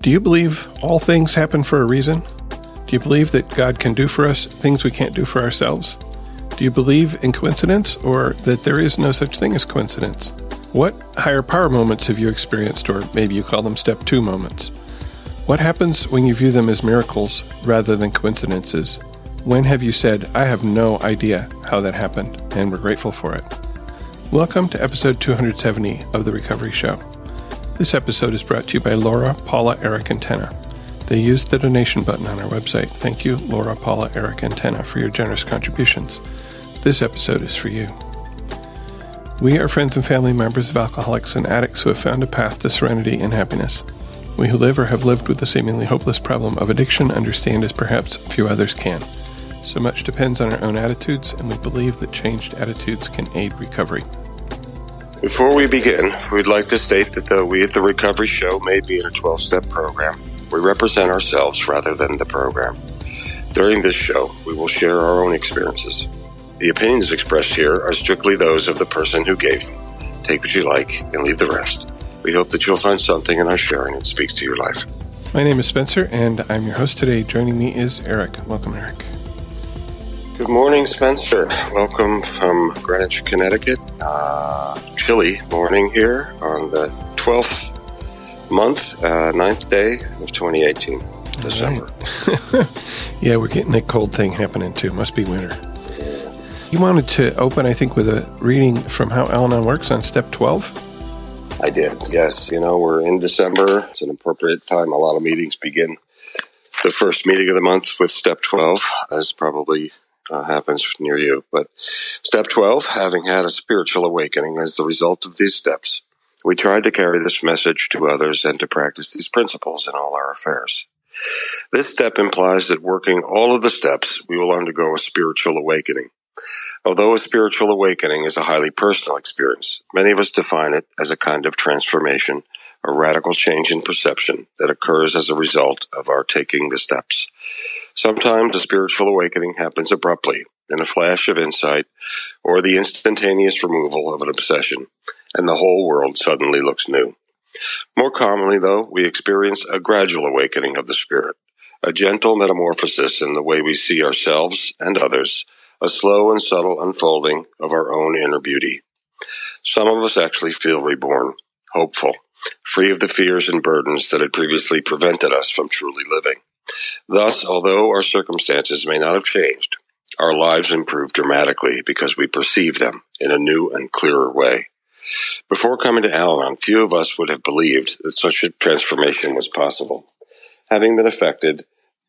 Do you believe all things happen for a reason? Do you believe that God can do for us things we can't do for ourselves? Do you believe in coincidence or that there is no such thing as coincidence? What higher power moments have you experienced, or maybe you call them step two moments? What happens when you view them as miracles rather than coincidences? When have you said, I have no idea how that happened, and we're grateful for it? Welcome to episode 270 of The Recovery Show. This episode is brought to you by Laura, Paula, Eric, and Tenna. They used the donation button on our website. Thank you, Laura, Paula, Eric, and Tenna, for your generous contributions. This episode is for you. We are friends and family members of alcoholics and addicts who have found a path to serenity and happiness. We who live or have lived with the seemingly hopeless problem of addiction understand as perhaps few others can. So much depends on our own attitudes, and we believe that changed attitudes can aid recovery. Before we begin, we'd like to state that though we at the Recovery Show may be in a 12 step program, we represent ourselves rather than the program. During this show, we will share our own experiences. The opinions expressed here are strictly those of the person who gave them. Take what you like and leave the rest. We hope that you'll find something in our sharing that speaks to your life. My name is Spencer, and I'm your host today. Joining me is Eric. Welcome, Eric. Good morning, Spencer. Welcome from Greenwich, Connecticut. Uh, chilly morning here on the 12th month, uh, ninth day of 2018, December. Right. yeah, we're getting a cold thing happening too. Must be winter. You wanted to open, I think, with a reading from How Al Anon Works on step 12? I did, yes. You know, we're in December. It's an appropriate time. A lot of meetings begin the first meeting of the month with step 12, as probably uh, happens near you. But step 12, having had a spiritual awakening as the result of these steps, we tried to carry this message to others and to practice these principles in all our affairs. This step implies that working all of the steps, we will undergo a spiritual awakening. Although a spiritual awakening is a highly personal experience, many of us define it as a kind of transformation a radical change in perception that occurs as a result of our taking the steps. Sometimes a spiritual awakening happens abruptly, in a flash of insight, or the instantaneous removal of an obsession, and the whole world suddenly looks new. More commonly, though, we experience a gradual awakening of the spirit, a gentle metamorphosis in the way we see ourselves and others, a slow and subtle unfolding of our own inner beauty. Some of us actually feel reborn, hopeful, free of the fears and burdens that had previously prevented us from truly living. Thus, although our circumstances may not have changed, our lives improve dramatically because we perceive them in a new and clearer way. Before coming to Al few of us would have believed that such a transformation was possible. Having been affected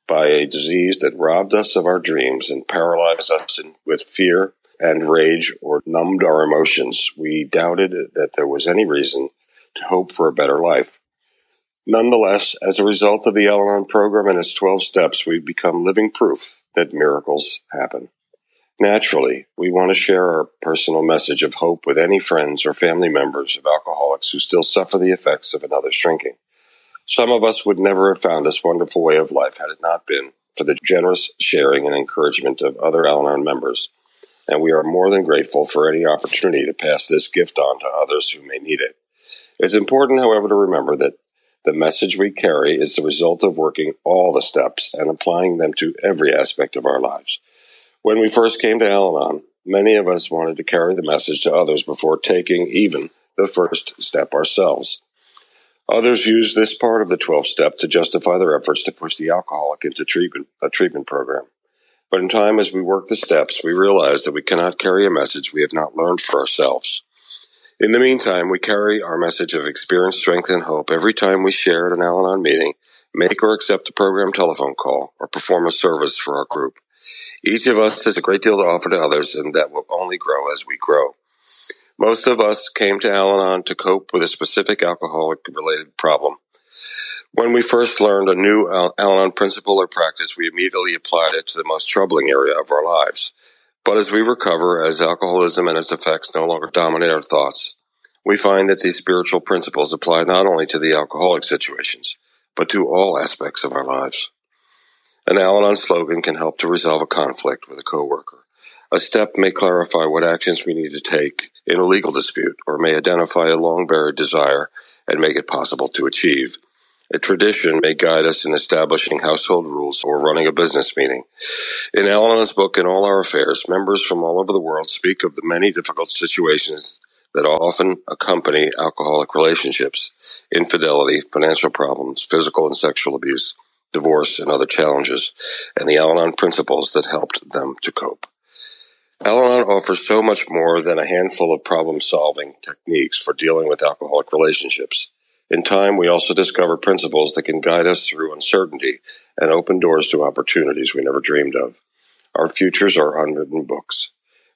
by a disease that robbed us of our dreams and paralyzed us in, with fear and rage or numbed our emotions, we doubted that there was any reason to hope for a better life. Nonetheless, as a result of the Al program and its 12 steps, we've become living proof that miracles happen. Naturally, we want to share our personal message of hope with any friends or family members of alcoholics who still suffer the effects of another's drinking. Some of us would never have found this wonderful way of life had it not been for the generous sharing and encouragement of other Al Anon members, and we are more than grateful for any opportunity to pass this gift on to others who may need it. It's important, however, to remember that the message we carry is the result of working all the steps and applying them to every aspect of our lives. When we first came to Al Anon, many of us wanted to carry the message to others before taking even the first step ourselves. Others use this part of the 12th step to justify their efforts to push the alcoholic into treatment, a treatment program. But in time, as we work the steps, we realize that we cannot carry a message we have not learned for ourselves. In the meantime, we carry our message of experience, strength, and hope every time we share at an Al Anon meeting, make or accept a program telephone call, or perform a service for our group. Each of us has a great deal to offer to others, and that will only grow as we grow. Most of us came to Al Anon to cope with a specific alcoholic related problem. When we first learned a new Al Anon principle or practice, we immediately applied it to the most troubling area of our lives. But as we recover, as alcoholism and its effects no longer dominate our thoughts, we find that these spiritual principles apply not only to the alcoholic situations, but to all aspects of our lives. An Al-Anon slogan can help to resolve a conflict with a coworker. A step may clarify what actions we need to take in a legal dispute or may identify a long buried desire and make it possible to achieve. A tradition may guide us in establishing household rules or running a business meeting. In Al book, In All Our Affairs, members from all over the world speak of the many difficult situations that often accompany alcoholic relationships, infidelity, financial problems, physical and sexual abuse, divorce, and other challenges, and the Al Anon principles that helped them to cope. Al Anon offers so much more than a handful of problem solving techniques for dealing with alcoholic relationships. In time, we also discover principles that can guide us through uncertainty and open doors to opportunities we never dreamed of. Our futures are unwritten books.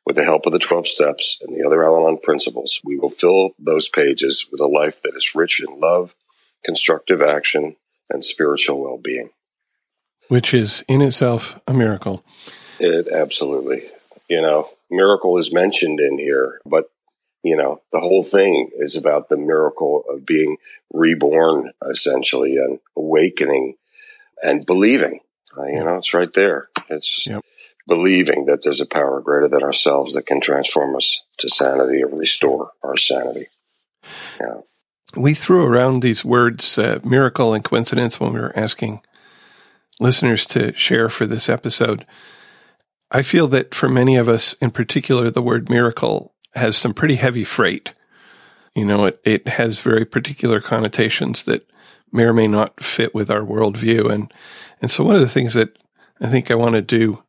With the help of the 12 steps and the other Al principles, we will fill those pages with a life that is rich in love, constructive action, and spiritual well being. Which is in itself a miracle. It absolutely. You know, miracle is mentioned in here, but you know, the whole thing is about the miracle of being reborn, essentially, and awakening and believing. Uh, you know, it's right there. It's yep. believing that there's a power greater than ourselves that can transform us to sanity or restore our sanity. Yeah. We threw around these words, uh, miracle and coincidence, when we were asking listeners to share for this episode. I feel that for many of us, in particular, the word miracle has some pretty heavy freight. You know, it, it has very particular connotations that may or may not fit with our worldview. And, and so one of the things that I think I want to do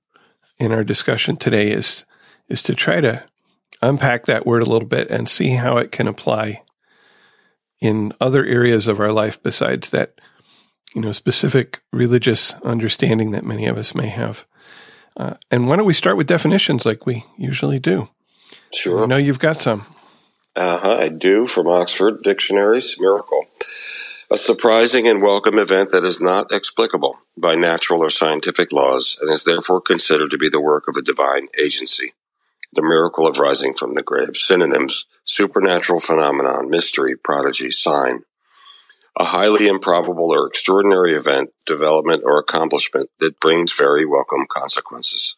in our discussion today is, is to try to unpack that word a little bit and see how it can apply in other areas of our life besides that, you know, specific religious understanding that many of us may have. Uh, and why don't we start with definitions like we usually do? Sure. I know you've got some. Uh-huh, I do from Oxford Dictionaries. Miracle. A surprising and welcome event that is not explicable by natural or scientific laws and is therefore considered to be the work of a divine agency. The miracle of rising from the grave. Synonyms, supernatural phenomenon, mystery, prodigy, sign. A highly improbable or extraordinary event, development, or accomplishment that brings very welcome consequences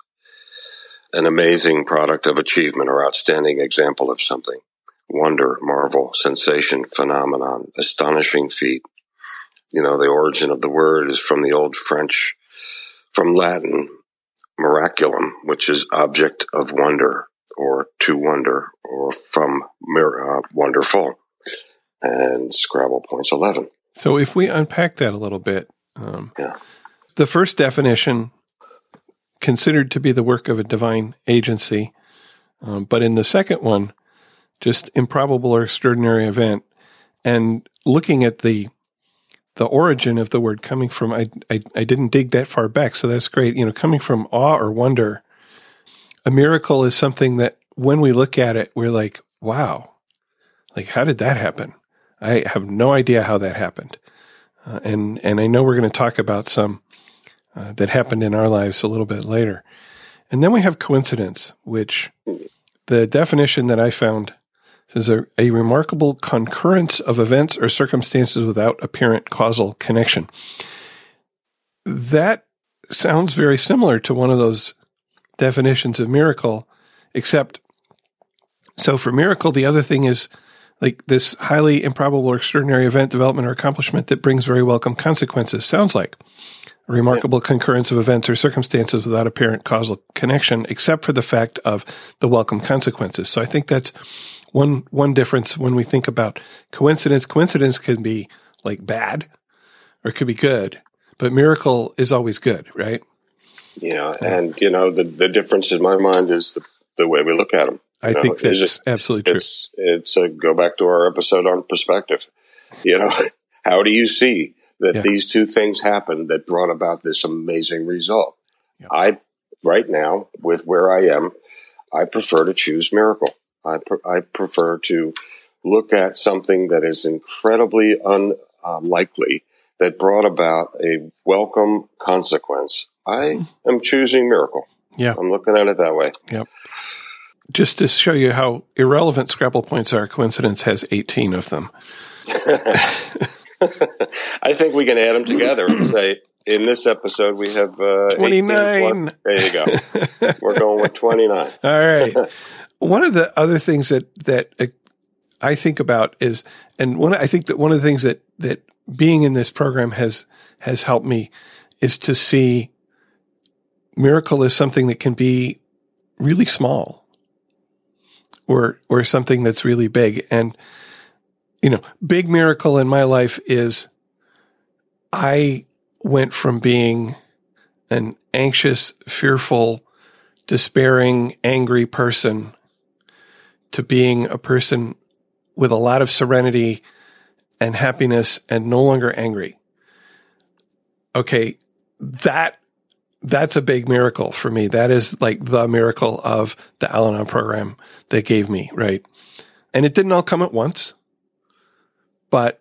an amazing product of achievement or outstanding example of something. Wonder, marvel, sensation, phenomenon, astonishing feat. You know, the origin of the word is from the old French, from Latin, miraculum, which is object of wonder or to wonder or from uh, wonderful. And Scrabble points 11. So if we unpack that a little bit, um, yeah. the first definition considered to be the work of a divine agency. Um, but in the second one, just improbable or extraordinary event, and looking at the the origin of the word coming from, I, I, I didn't dig that far back, so that's great. You know, coming from awe or wonder, a miracle is something that when we look at it, we're like, wow, like how did that happen? I have no idea how that happened, uh, and and I know we're going to talk about some uh, that happened in our lives a little bit later. And then we have coincidence, which the definition that I found says a, a remarkable concurrence of events or circumstances without apparent causal connection. That sounds very similar to one of those definitions of miracle, except so for miracle, the other thing is like this highly improbable or extraordinary event, development, or accomplishment that brings very welcome consequences. Sounds like remarkable yeah. concurrence of events or circumstances without apparent causal connection, except for the fact of the welcome consequences. So I think that's one one difference when we think about coincidence. Coincidence can be like bad, or it could be good, but miracle is always good, right? Yeah, and you know the the difference in my mind is the the way we look at them. I know, think that's it, absolutely true. It's it's a go back to our episode on perspective. You know, how do you see that yeah. these two things happened that brought about this amazing result. Yeah. I, right now, with where I am, I prefer to choose miracle. I, pre- I prefer to look at something that is incredibly unlikely that brought about a welcome consequence. I hmm. am choosing miracle. Yeah. I'm looking at it that way. Yep. Just to show you how irrelevant Scrabble points are, coincidence has 18 of them. I think we can add them together and say, in this episode, we have uh, 29. There you go. We're going with 29. All right. one of the other things that, that uh, I think about is, and one, I think that one of the things that, that being in this program has has helped me is to see miracle as something that can be really small or or something that's really big and you know big miracle in my life is i went from being an anxious fearful despairing angry person to being a person with a lot of serenity and happiness and no longer angry. Okay. That, that's a big miracle for me. That is like the miracle of the Al Anon program they gave me. Right. And it didn't all come at once, but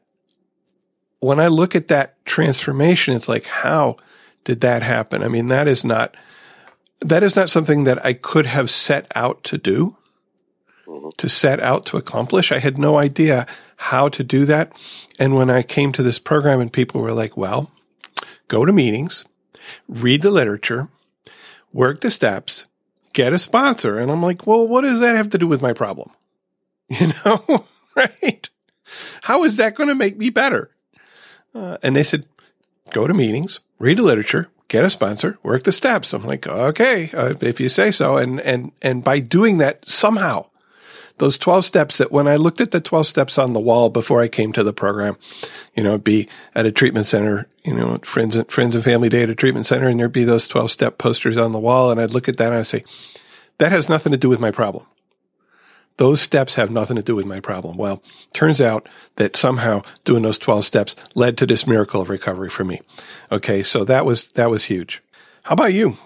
when I look at that transformation, it's like, how did that happen? I mean, that is not, that is not something that I could have set out to do mm-hmm. to set out to accomplish. I had no idea how to do that. And when I came to this program and people were like, well, go to meetings, read the literature, work the steps, get a sponsor. And I'm like, well, what does that have to do with my problem? You know, right? How is that going to make me better? Uh, and they said, go to meetings, read the literature, get a sponsor, work the steps. I'm like, okay, uh, if you say so. And, and, and by doing that, somehow those 12 steps that when I looked at the 12 steps on the wall before I came to the program, you know, be at a treatment center, you know, friends and friends and family day at a treatment center, and there'd be those 12 step posters on the wall. And I'd look at that and I'd say, that has nothing to do with my problem. Those steps have nothing to do with my problem. Well, turns out that somehow doing those 12 steps led to this miracle of recovery for me. Okay. So that was, that was huge. How about you?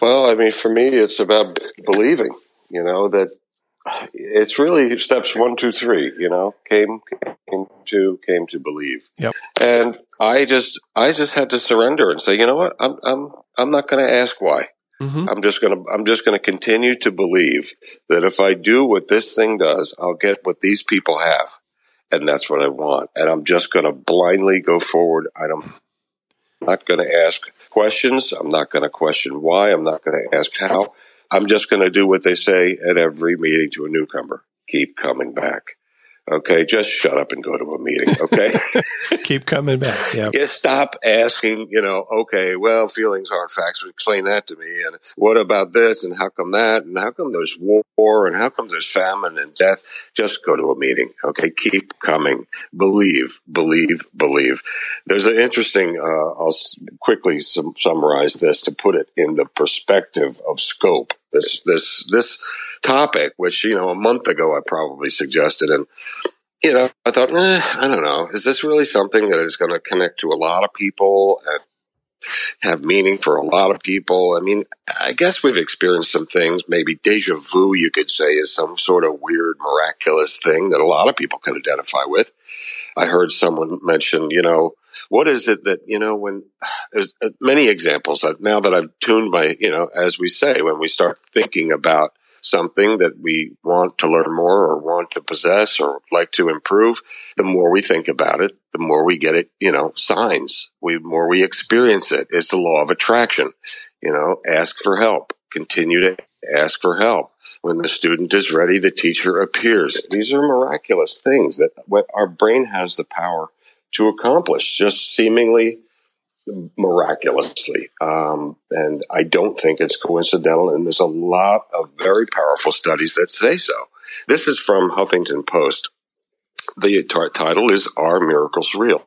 Well, I mean, for me, it's about believing, you know, that it's really steps one, two, three. You know, came, came to, came to believe. Yep. And I just, I just had to surrender and say, you know what, I'm, I'm, I'm not going to ask why. Mm-hmm. I'm just going to, I'm just going to continue to believe that if I do what this thing does, I'll get what these people have. And that's what I want. And I'm just going to blindly go forward. I'm not going to ask questions. I'm not going to question why. I'm not going to ask how. I'm just going to do what they say at every meeting to a newcomer. Keep coming back. Okay, just shut up and go to a meeting. Okay, keep coming back. Yeah, just stop asking. You know, okay, well, feelings aren't facts. Explain that to me. And what about this? And how come that? And how come there's war? And how come there's famine and death? Just go to a meeting. Okay, keep coming. Believe, believe, believe. There's an interesting. Uh, I'll quickly sum- summarize this to put it in the perspective of scope this this this topic, which you know a month ago I probably suggested, and you know I thought, eh, I don't know, is this really something that is going to connect to a lot of people and have meaning for a lot of people? I mean, I guess we've experienced some things, maybe deja vu, you could say, is some sort of weird miraculous thing that a lot of people could identify with. I heard someone mention, you know, what is it that, you know, when there's uh, many examples now that I've tuned my, you know, as we say, when we start thinking about something that we want to learn more or want to possess or like to improve, the more we think about it, the more we get it, you know, signs, we more we experience it. It's the law of attraction. You know, ask for help. Continue to ask for help. When the student is ready, the teacher appears. These are miraculous things that our brain has the power to accomplish just seemingly miraculously. Um, and I don't think it's coincidental. And there's a lot of very powerful studies that say so. This is from Huffington Post. The t- title is Are Miracles Real?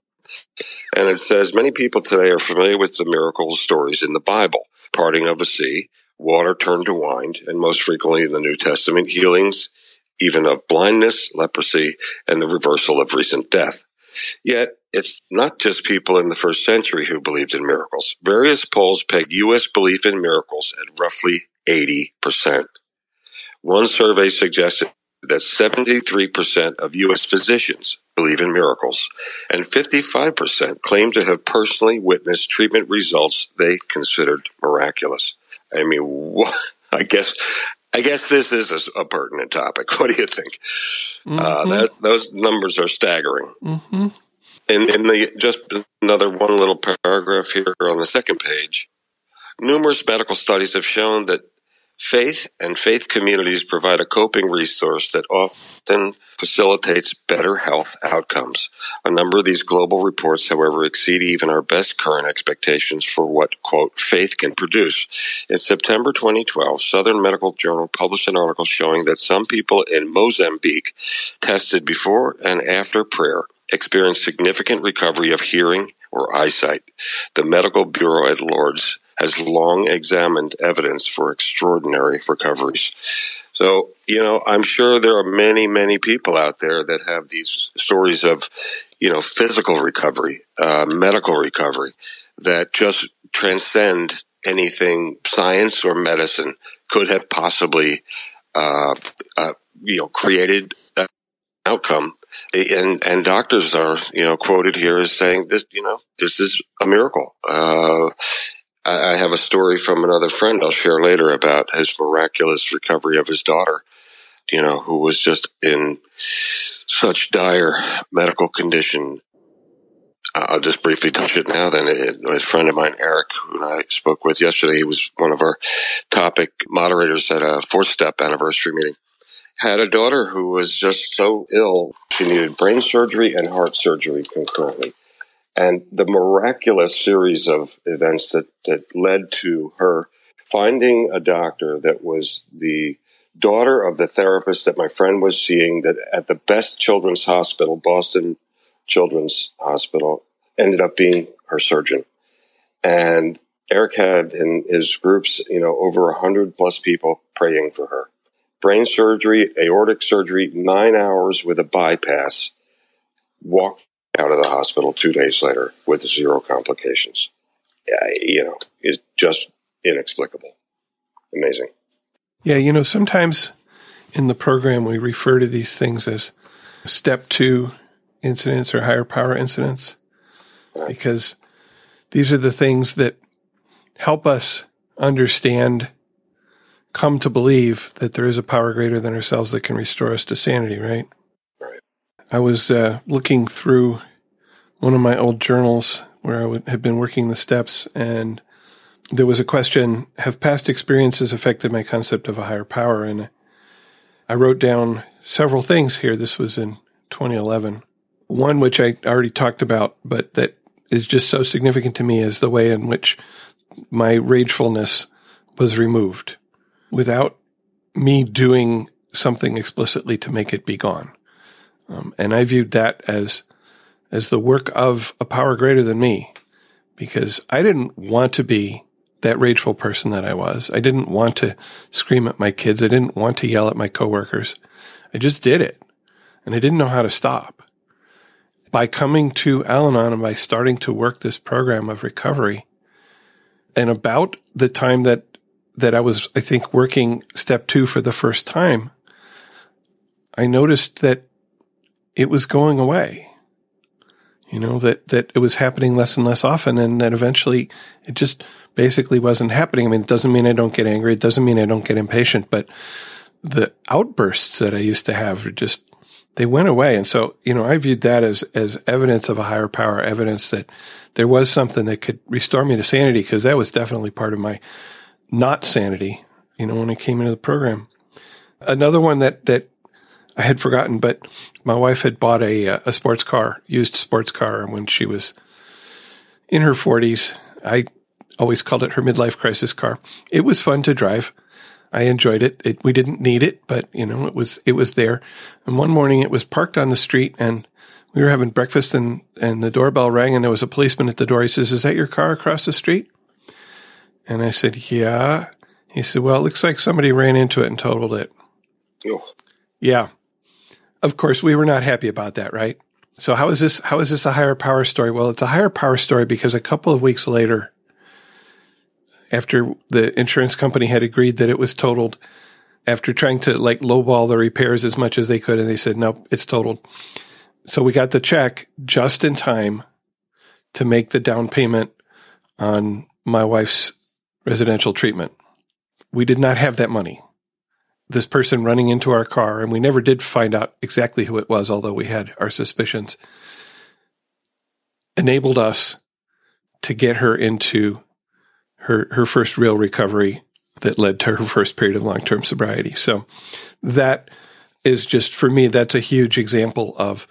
And it says many people today are familiar with the miracle stories in the Bible, parting of a sea, water turned to wine, and most frequently in the New Testament, healings, even of blindness, leprosy, and the reversal of recent death. Yet, it's not just people in the first century who believed in miracles. Various polls peg U.S. belief in miracles at roughly 80%. One survey suggested that 73% of U.S. physicians believe in miracles, and 55% claim to have personally witnessed treatment results they considered miraculous. I mean, what? I guess I guess this is a, a, pertinent topic. What do you think? Uh, mm-hmm. Uh, that, those numbers are staggering. Mm-hmm. And in the just another one little paragraph here on the second page, numerous medical studies have shown that Faith and faith communities provide a coping resource that often facilitates better health outcomes. A number of these global reports, however, exceed even our best current expectations for what, quote, faith can produce. In September 2012, Southern Medical Journal published an article showing that some people in Mozambique tested before and after prayer experienced significant recovery of hearing or eyesight. The Medical Bureau at Lourdes has long examined evidence for extraordinary recoveries. So, you know, I'm sure there are many, many people out there that have these stories of, you know, physical recovery, uh, medical recovery that just transcend anything science or medicine could have possibly, uh, uh, you know, created outcome. And, and doctors are, you know, quoted here as saying this, you know, this is a miracle. Uh, I have a story from another friend I'll share later about his miraculous recovery of his daughter, you know, who was just in such dire medical condition. I'll just briefly touch it now. Then it, a friend of mine, Eric, who I spoke with yesterday, he was one of our topic moderators at a fourth step anniversary meeting, had a daughter who was just so ill. She needed brain surgery and heart surgery concurrently and the miraculous series of events that, that led to her finding a doctor that was the daughter of the therapist that my friend was seeing that at the best children's hospital, Boston Children's Hospital, ended up being her surgeon. And Eric had in his groups, you know, over a hundred plus people praying for her. Brain surgery, aortic surgery, nine hours with a bypass, walked out of the hospital two days later with zero complications. You know, it's just inexplicable. Amazing. Yeah, you know, sometimes in the program we refer to these things as step two incidents or higher power incidents because these are the things that help us understand, come to believe that there is a power greater than ourselves that can restore us to sanity, right? I was uh, looking through one of my old journals where I would, had been working the steps, and there was a question Have past experiences affected my concept of a higher power? And I wrote down several things here. This was in 2011. One which I already talked about, but that is just so significant to me is the way in which my ragefulness was removed without me doing something explicitly to make it be gone. Um, and I viewed that as as the work of a power greater than me, because I didn't want to be that rageful person that I was. I didn't want to scream at my kids. I didn't want to yell at my coworkers. I just did it, and I didn't know how to stop. By coming to Al-Anon and by starting to work this program of recovery, and about the time that that I was, I think, working step two for the first time, I noticed that it was going away. You know, that, that it was happening less and less often and that eventually it just basically wasn't happening. I mean, it doesn't mean I don't get angry. It doesn't mean I don't get impatient, but the outbursts that I used to have just, they went away. And so, you know, I viewed that as, as evidence of a higher power, evidence that there was something that could restore me to sanity because that was definitely part of my not sanity, you know, when I came into the program. Another one that, that I had forgotten, but my wife had bought a uh, a sports car, used sports car, when she was in her forties. I always called it her midlife crisis car. It was fun to drive. I enjoyed it. it. We didn't need it, but you know, it was it was there. And one morning, it was parked on the street, and we were having breakfast, and and the doorbell rang, and there was a policeman at the door. He says, "Is that your car across the street?" And I said, "Yeah." He said, "Well, it looks like somebody ran into it and totaled it." Oh. Yeah. Of course, we were not happy about that, right? So how is this, how is this a higher power story? Well, it's a higher power story because a couple of weeks later, after the insurance company had agreed that it was totaled, after trying to like lowball the repairs as much as they could, and they said, nope, it's totaled. So we got the check just in time to make the down payment on my wife's residential treatment. We did not have that money this person running into our car, and we never did find out exactly who it was, although we had our suspicions, enabled us to get her into her her first real recovery that led to her first period of long term sobriety. So that is just for me, that's a huge example of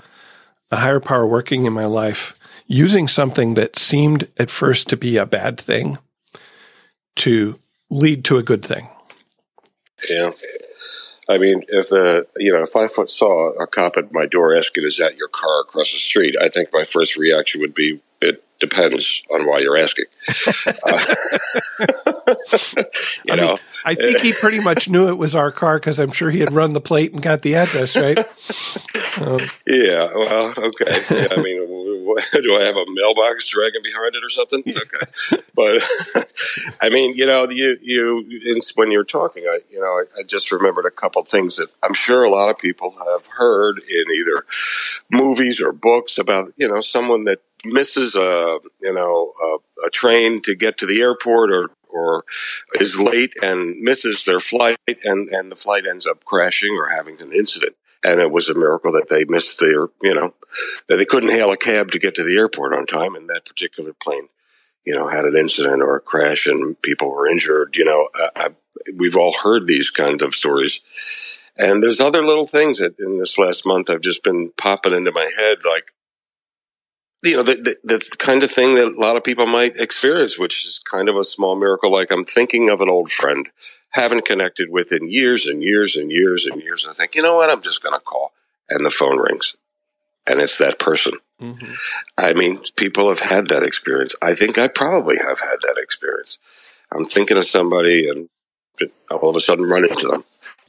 a higher power working in my life using something that seemed at first to be a bad thing to lead to a good thing. Yeah. I mean, if the you know if I saw a cop at my door asking, "Is that your car across the street?" I think my first reaction would be, "It depends on why you're asking." uh, you I know, mean, I think he pretty much knew it was our car because I'm sure he had run the plate and got the address right. Um, yeah, well, okay. Yeah, I mean, do I have a mailbox dragging behind it or something? Okay, but I mean, you know, you you when you're talking, I you know, I, I just remembered a couple things that I'm sure a lot of people have heard in either movies or books about you know someone that misses a you know a, a train to get to the airport or or is late and misses their flight and and the flight ends up crashing or having an incident and it was a miracle that they missed their, you know, that they couldn't hail a cab to get to the airport on time. And that particular plane, you know, had an incident or a crash and people were injured. You know, I, I, we've all heard these kinds of stories. And there's other little things that in this last month I've just been popping into my head, like, you know, the, the, the, kind of thing that a lot of people might experience, which is kind of a small miracle. Like I'm thinking of an old friend haven't connected with in years and years and years and years. And I think, you know what? I'm just going to call. And the phone rings and it's that person. Mm-hmm. I mean, people have had that experience. I think I probably have had that experience. I'm thinking of somebody and all of a sudden run into them.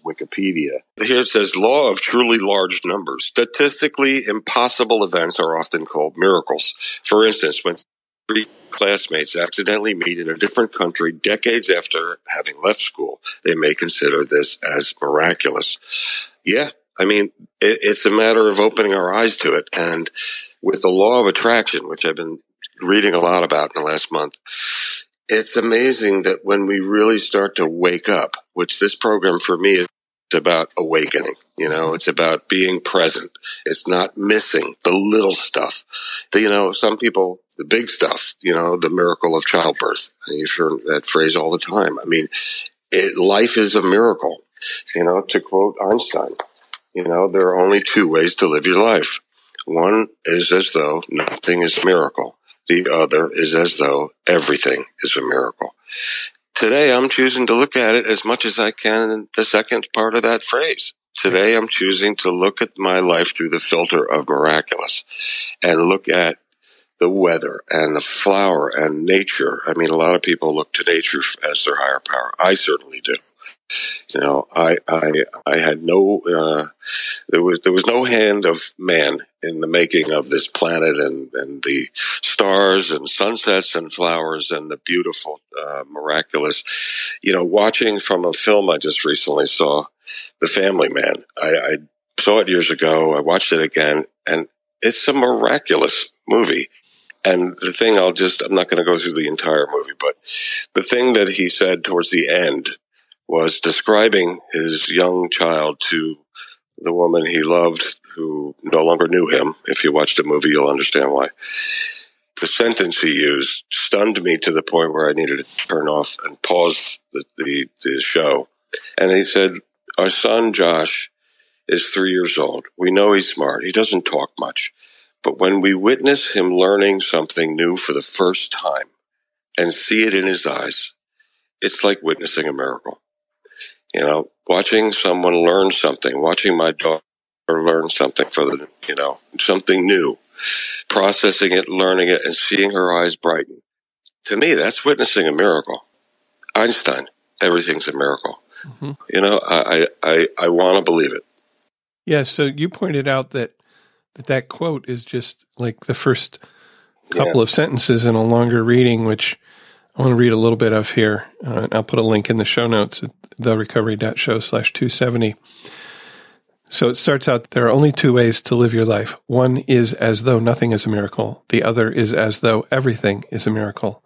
Wikipedia. Here it says law of truly large numbers. Statistically impossible events are often called miracles. For instance, when three classmates accidentally meet in a different country decades after having left school, they may consider this as miraculous. Yeah, I mean, it, it's a matter of opening our eyes to it. And with the law of attraction, which I've been reading a lot about in the last month, it's amazing that when we really start to wake up, which this program for me is about awakening. You know, it's about being present. It's not missing the little stuff. You know, some people the big stuff, you know, the miracle of childbirth. You've heard that phrase all the time. I mean, it, life is a miracle. You know, to quote Einstein, you know, there are only two ways to live your life. One is as though nothing is a miracle. The other is as though everything is a miracle. Today, I'm choosing to look at it as much as I can in the second part of that phrase. Today, I'm choosing to look at my life through the filter of miraculous and look at the weather and the flower and nature. I mean, a lot of people look to nature as their higher power. I certainly do. You know, I, I, I had no, uh, there was, there was no hand of man in the making of this planet and, and the stars and sunsets and flowers and the beautiful, uh, miraculous, you know, watching from a film I just recently saw, The Family Man. I, I saw it years ago. I watched it again and it's a miraculous movie. And the thing I'll just, I'm not going to go through the entire movie, but the thing that he said towards the end was describing his young child to the woman he loved who no longer knew him. If you watch the movie, you'll understand why. The sentence he used stunned me to the point where I needed to turn off and pause the, the, the show. And he said, our son Josh is three years old. We know he's smart. He doesn't talk much. But when we witness him learning something new for the first time and see it in his eyes, it's like witnessing a miracle. You know, watching someone learn something, watching my daughter learn something for the, you know, something new, processing it, learning it, and seeing her eyes brighten. To me, that's witnessing a miracle. Einstein, everything's a miracle. Mm-hmm. You know, I, I, I want to believe it. Yeah. So you pointed out that that that quote is just like the first couple yeah. of sentences in a longer reading, which I want to read a little bit of here. Uh, I'll put a link in the show notes at therecovery.show slash 270. So it starts out there are only two ways to live your life. One is as though nothing is a miracle, the other is as though everything is a miracle.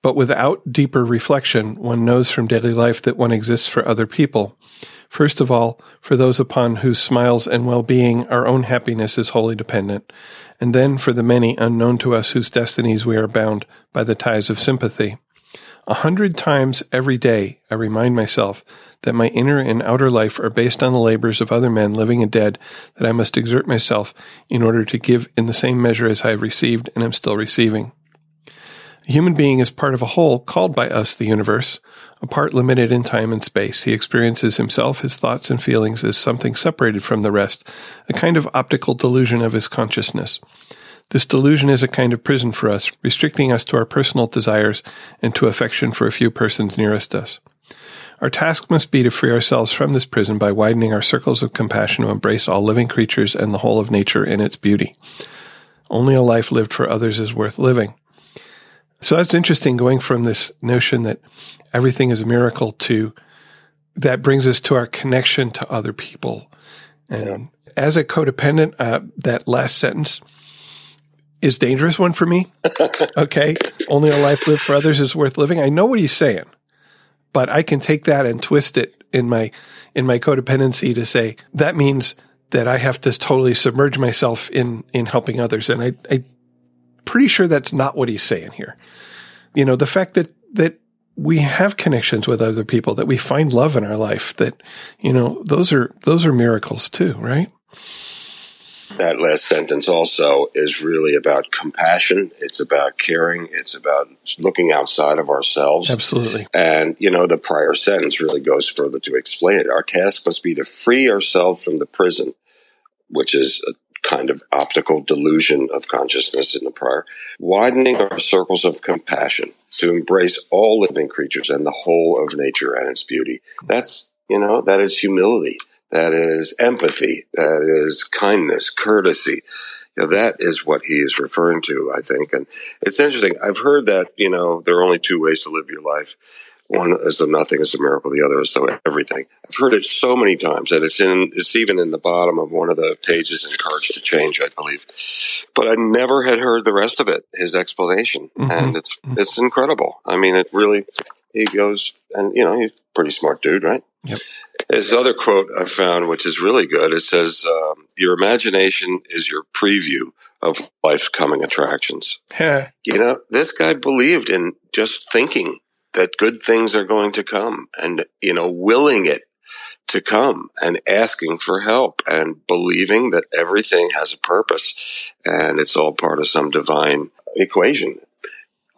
But without deeper reflection, one knows from daily life that one exists for other people. First of all, for those upon whose smiles and well-being our own happiness is wholly dependent, and then for the many unknown to us whose destinies we are bound by the ties of sympathy. A hundred times every day, I remind myself that my inner and outer life are based on the labors of other men, living and dead, that I must exert myself in order to give in the same measure as I have received and am still receiving. A human being is part of a whole called by us the universe, a part limited in time and space. He experiences himself, his thoughts and feelings as something separated from the rest, a kind of optical delusion of his consciousness. This delusion is a kind of prison for us, restricting us to our personal desires and to affection for a few persons nearest us. Our task must be to free ourselves from this prison by widening our circles of compassion to embrace all living creatures and the whole of nature in its beauty. Only a life lived for others is worth living. So that's interesting going from this notion that everything is a miracle to that brings us to our connection to other people. And as a codependent, uh, that last sentence is dangerous one for me. okay. Only a life lived for others is worth living. I know what he's saying, but I can take that and twist it in my, in my codependency to say that means that I have to totally submerge myself in, in helping others. And I, I pretty sure that's not what he's saying here. You know, the fact that, that we have connections with other people, that we find love in our life, that, you know, those are, those are miracles too, right? That last sentence also is really about compassion. It's about caring. It's about looking outside of ourselves. Absolutely. And, you know, the prior sentence really goes further to explain it. Our task must be to free ourselves from the prison, which is a kind of optical delusion of consciousness in the prior, widening our circles of compassion to embrace all living creatures and the whole of nature and its beauty. That's, you know, that is humility. That is empathy. That is kindness, courtesy. You know, that is what he is referring to, I think. And it's interesting. I've heard that, you know, there are only two ways to live your life. One is the nothing is a miracle. The other is the everything. I've heard it so many times that it's in, it's even in the bottom of one of the pages in Courage to Change, I believe. But I never had heard the rest of it, his explanation. Mm-hmm. And it's, mm-hmm. it's incredible. I mean, it really, he goes, and you know, he's a pretty smart dude, right? Yep. His other quote I found, which is really good, it says, um, "Your imagination is your preview of life's coming attractions." Yeah. you know, this guy believed in just thinking that good things are going to come and, you know, willing it to come and asking for help and believing that everything has a purpose and it's all part of some divine equation.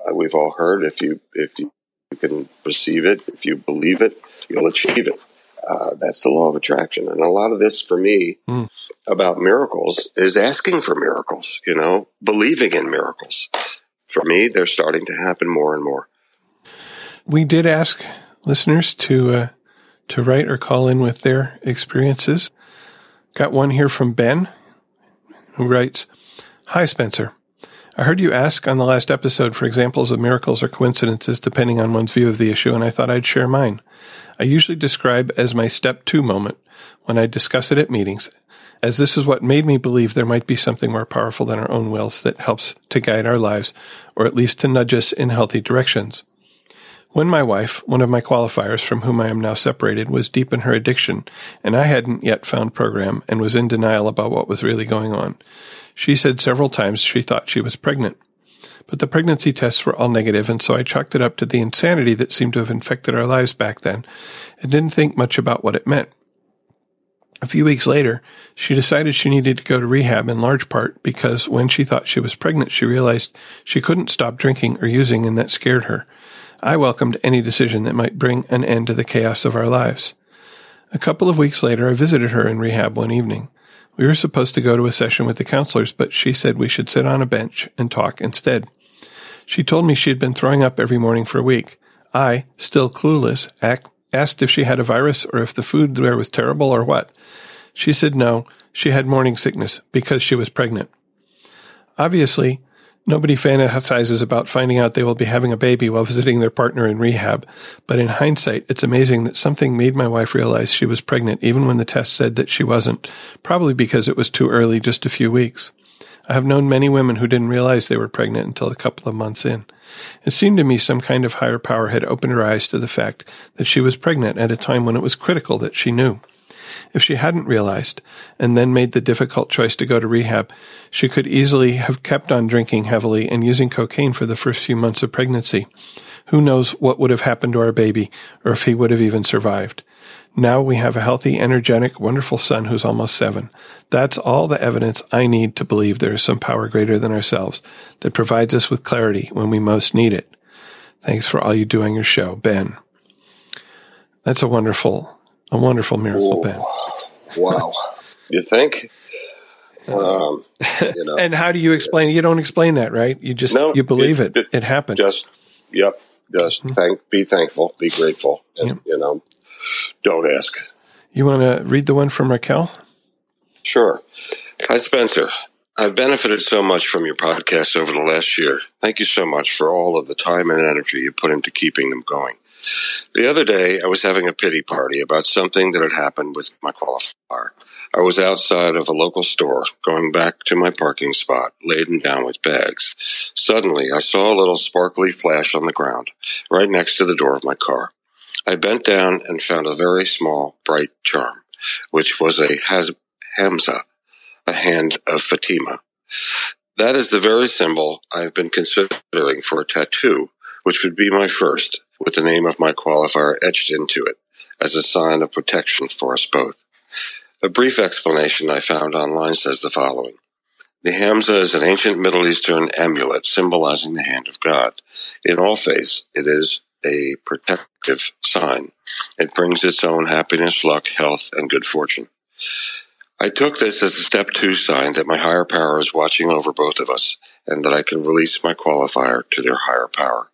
Uh, we've all heard if you, if you can receive it, if you believe it, you'll achieve it. Uh, that's the law of attraction. And a lot of this for me mm. about miracles is asking for miracles, you know, believing in miracles. For me, they're starting to happen more and more. We did ask listeners to uh, to write or call in with their experiences. Got one here from Ben, who writes, "Hi Spencer, I heard you ask on the last episode for examples of miracles or coincidences depending on one's view of the issue, and I thought I'd share mine. I usually describe as my step two moment when I discuss it at meetings, as this is what made me believe there might be something more powerful than our own wills that helps to guide our lives, or at least to nudge us in healthy directions. When my wife, one of my qualifiers from whom I am now separated, was deep in her addiction, and I hadn't yet found program and was in denial about what was really going on, she said several times she thought she was pregnant. But the pregnancy tests were all negative, and so I chalked it up to the insanity that seemed to have infected our lives back then, and didn't think much about what it meant. A few weeks later, she decided she needed to go to rehab in large part because when she thought she was pregnant, she realized she couldn't stop drinking or using, and that scared her. I welcomed any decision that might bring an end to the chaos of our lives. A couple of weeks later, I visited her in rehab one evening. We were supposed to go to a session with the counselors, but she said we should sit on a bench and talk instead. She told me she had been throwing up every morning for a week. I, still clueless, asked if she had a virus or if the food there was terrible or what. She said no, she had morning sickness because she was pregnant. Obviously, Nobody fantasizes about finding out they will be having a baby while visiting their partner in rehab, but in hindsight, it's amazing that something made my wife realize she was pregnant even when the test said that she wasn't, probably because it was too early, just a few weeks. I have known many women who didn't realize they were pregnant until a couple of months in. It seemed to me some kind of higher power had opened her eyes to the fact that she was pregnant at a time when it was critical that she knew. If she hadn't realized and then made the difficult choice to go to rehab, she could easily have kept on drinking heavily and using cocaine for the first few months of pregnancy. Who knows what would have happened to our baby or if he would have even survived. Now we have a healthy, energetic, wonderful son who's almost seven. That's all the evidence I need to believe there is some power greater than ourselves that provides us with clarity when we most need it. Thanks for all you do on your show, Ben. That's a wonderful, a wonderful miracle, Ben. Wow. you think? Um, you know, and how do you explain? You don't explain that, right? You just no, you believe it. It, it happened. Just yep. Just mm-hmm. thank, be thankful, be grateful, and yep. you know, don't ask. You want to read the one from Raquel? Sure. Hi, Spencer. I've benefited so much from your podcast over the last year. Thank you so much for all of the time and energy you put into keeping them going. The other day, I was having a pity party about something that had happened with my qualifier. I was outside of a local store, going back to my parking spot, laden down with bags. Suddenly, I saw a little sparkly flash on the ground, right next to the door of my car. I bent down and found a very small, bright charm, which was a Hamsa, a hand of Fatima. That is the very symbol I've been considering for a tattoo, which would be my first, with the name of my qualifier etched into it, as a sign of protection for us both. A brief explanation I found online says the following. The Hamsa is an ancient Middle Eastern amulet symbolizing the hand of God. In all faiths, it is a protective sign. It brings its own happiness, luck, health, and good fortune. I took this as a step two sign that my higher power is watching over both of us and that I can release my qualifier to their higher power.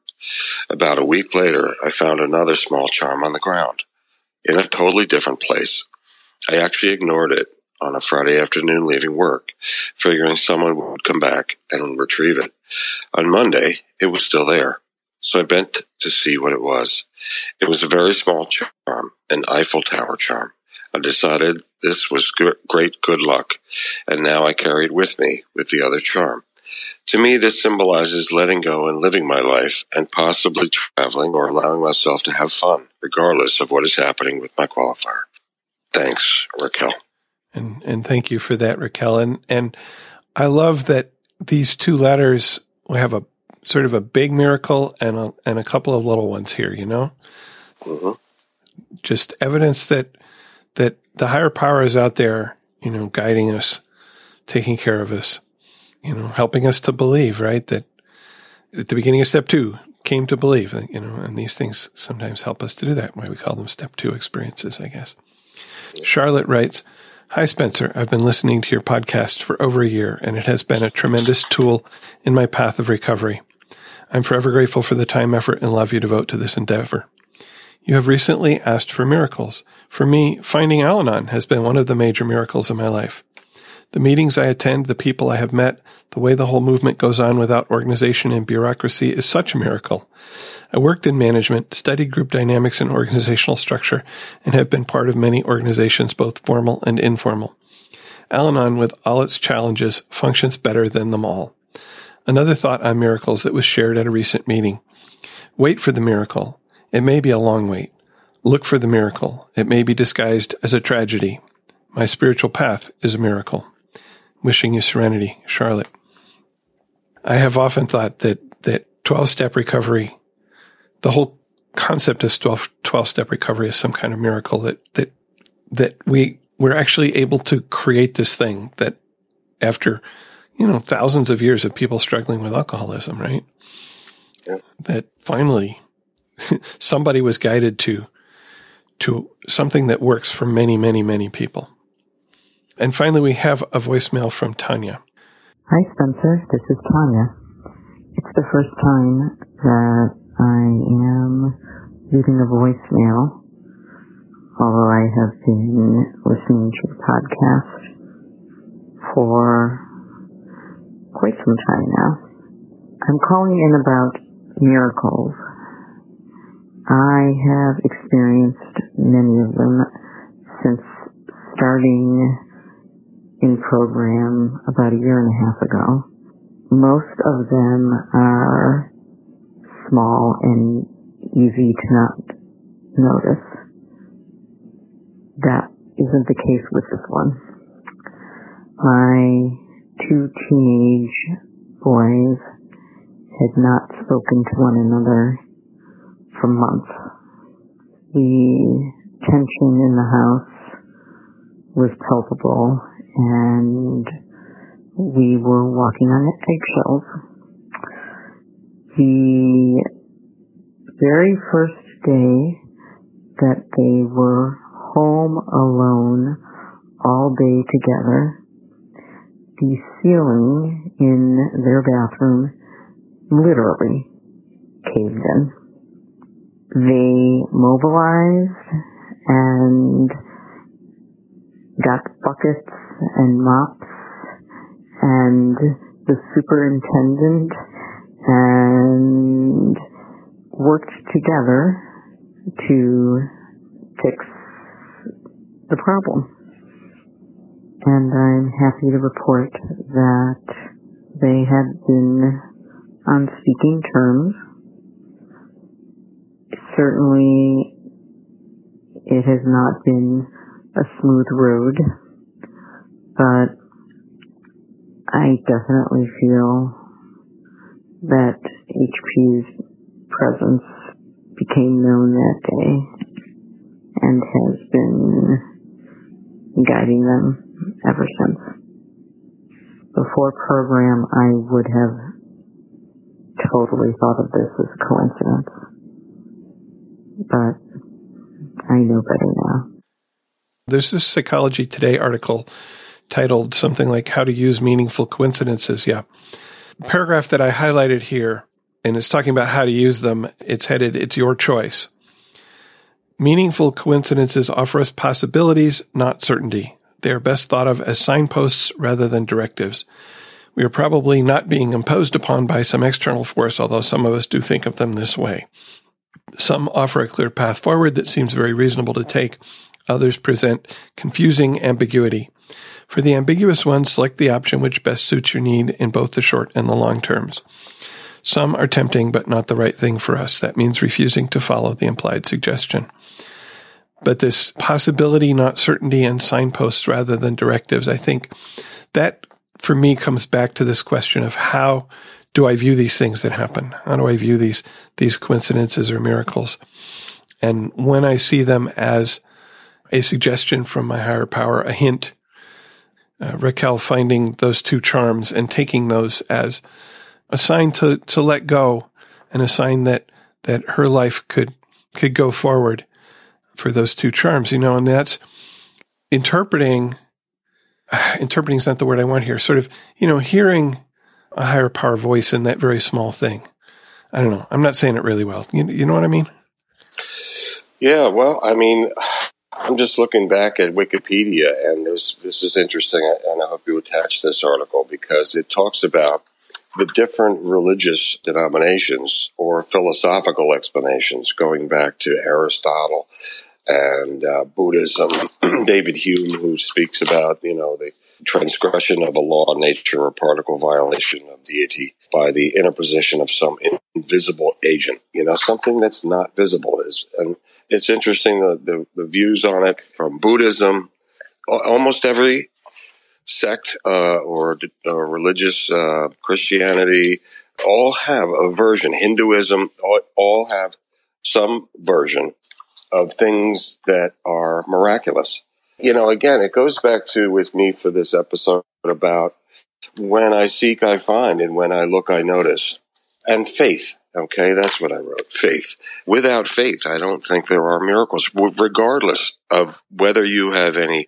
About a week later, I found another small charm on the ground in a totally different place. I actually ignored it on a Friday afternoon leaving work, figuring someone would come back and retrieve it. On Monday, it was still there. So I bent to see what it was. It was a very small charm, an Eiffel Tower charm. I decided this was great good luck, and now I carry it with me with the other charm. To me, this symbolizes letting go and living my life and possibly traveling or allowing myself to have fun, regardless of what is happening with my qualifier. Thanks, Raquel. And, and thank you for that, Raquel. And, and I love that these two letters we have a sort of a big miracle and a, and a couple of little ones here, you know? Mm-hmm. Just evidence that, that the higher power is out there, you know, guiding us, taking care of us, you know, helping us to believe, right? That at the beginning of step two, came to believe, uh, you know, and these things sometimes help us to do that. Why we call them step two experiences, I guess. Charlotte writes, Hi, Spencer. I've been listening to your podcast for over a year, and it has been a tremendous tool in my path of recovery. I'm forever grateful for the time, effort, and love you devote to this endeavor. You have recently asked for miracles. For me, finding Al Anon has been one of the major miracles in my life. The meetings I attend, the people I have met, the way the whole movement goes on without organization and bureaucracy is such a miracle. I worked in management, studied group dynamics and organizational structure, and have been part of many organizations, both formal and informal. Al Anon, with all its challenges, functions better than them all. Another thought on miracles that was shared at a recent meeting. Wait for the miracle. It may be a long wait. Look for the miracle. It may be disguised as a tragedy. My spiritual path is a miracle. Wishing you serenity, Charlotte. I have often thought that, that 12 step recovery, the whole concept of 12, 12 step recovery is some kind of miracle that, that, that we, we're actually able to create this thing that after you know, thousands of years of people struggling with alcoholism, right? Yeah. That finally somebody was guided to, to something that works for many, many, many people. And finally, we have a voicemail from Tanya. Hi, Spencer. This is Tanya. It's the first time that I am reading a voicemail, although I have been listening to the podcast for quite some time now. I'm calling in about miracles. I have experienced many of them since starting in program about a year and a half ago. Most of them are small and easy to not notice. That isn't the case with this one. My two teenage boys had not spoken to one another for months. The tension in the house was palpable and we were walking on eggshells. The very first day that they were home alone all day together, the ceiling in their bathroom literally caved in. They mobilized and got buckets and mops and the superintendent and worked together to fix the problem. And I'm happy to report that they had been on speaking terms. Certainly, it has not been a smooth road, but I definitely feel that HP's presence became known that day and has been guiding them ever since. Before program, I would have totally thought of this as coincidence, but I know better now. There's this Psychology Today article titled something like How to Use Meaningful Coincidences. Yeah. paragraph that I highlighted here, and it's talking about how to use them. It's headed, It's Your Choice. Meaningful coincidences offer us possibilities, not certainty. They are best thought of as signposts rather than directives. We are probably not being imposed upon by some external force, although some of us do think of them this way. Some offer a clear path forward that seems very reasonable to take. Others present confusing ambiguity. For the ambiguous ones, select the option which best suits your need in both the short and the long terms. Some are tempting, but not the right thing for us. That means refusing to follow the implied suggestion. But this possibility, not certainty, and signposts rather than directives, I think that for me comes back to this question of how do I view these things that happen? How do I view these, these coincidences or miracles? And when I see them as a suggestion from my higher power, a hint, uh, Raquel finding those two charms and taking those as a sign to, to let go and a sign that, that her life could, could go forward for those two charms, you know, and that's interpreting, interpreting is not the word I want here, sort of, you know, hearing a higher power voice in that very small thing. I don't know. I'm not saying it really well. You, you know what I mean? Yeah, well, I mean, I'm just looking back at Wikipedia, and this this is interesting, and I hope you attach this article because it talks about the different religious denominations or philosophical explanations, going back to Aristotle and uh, Buddhism. David Hume, who speaks about you know the transgression of a law of nature or particle violation of deity by the interposition of some invisible agent, you know, something that's not visible is, and it's interesting the, the, the views on it from Buddhism, almost every sect uh, or, or, religious uh, Christianity all have a version. Hinduism all, all have some version of things that are miraculous. You know, again, it goes back to with me for this episode about when I seek, I find, and when I look, I notice. And faith. Okay, that's what I wrote. Faith. Without faith, I don't think there are miracles, regardless of whether you have any,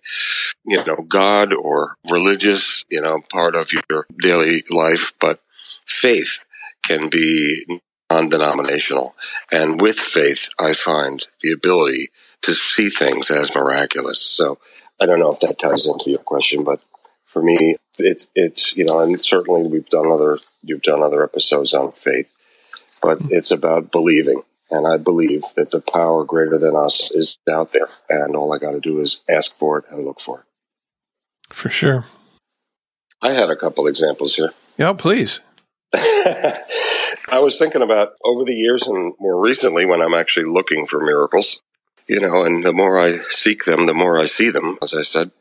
you know, God or religious, you know, part of your daily life. But faith can be non-denominational. And with faith, I find the ability to see things as miraculous. So I don't know if that ties into your question, but for me, it's, it's, you know, and certainly we've done other, you've done other episodes on faith but mm-hmm. it's about believing. And I believe that the power greater than us is out there. And all I got to do is ask for it and look for it. For sure. I had a couple examples here. Yeah, please. I was thinking about over the years and more recently when I'm actually looking for miracles. You know, and the more I seek them, the more I see them, as I said.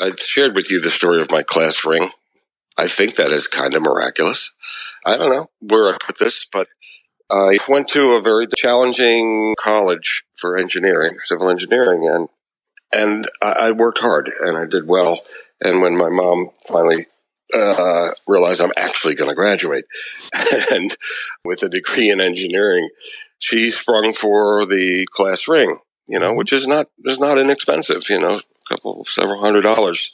I shared with you the story of my class ring. I think that is kind of miraculous. I don't know where I put this, but I went to a very challenging college for engineering, civil engineering, and and I worked hard and I did well. And when my mom finally uh, realized I'm actually going to graduate, and with a degree in engineering, she sprung for the class ring. You know, which is not is not inexpensive. You know, a couple several hundred dollars.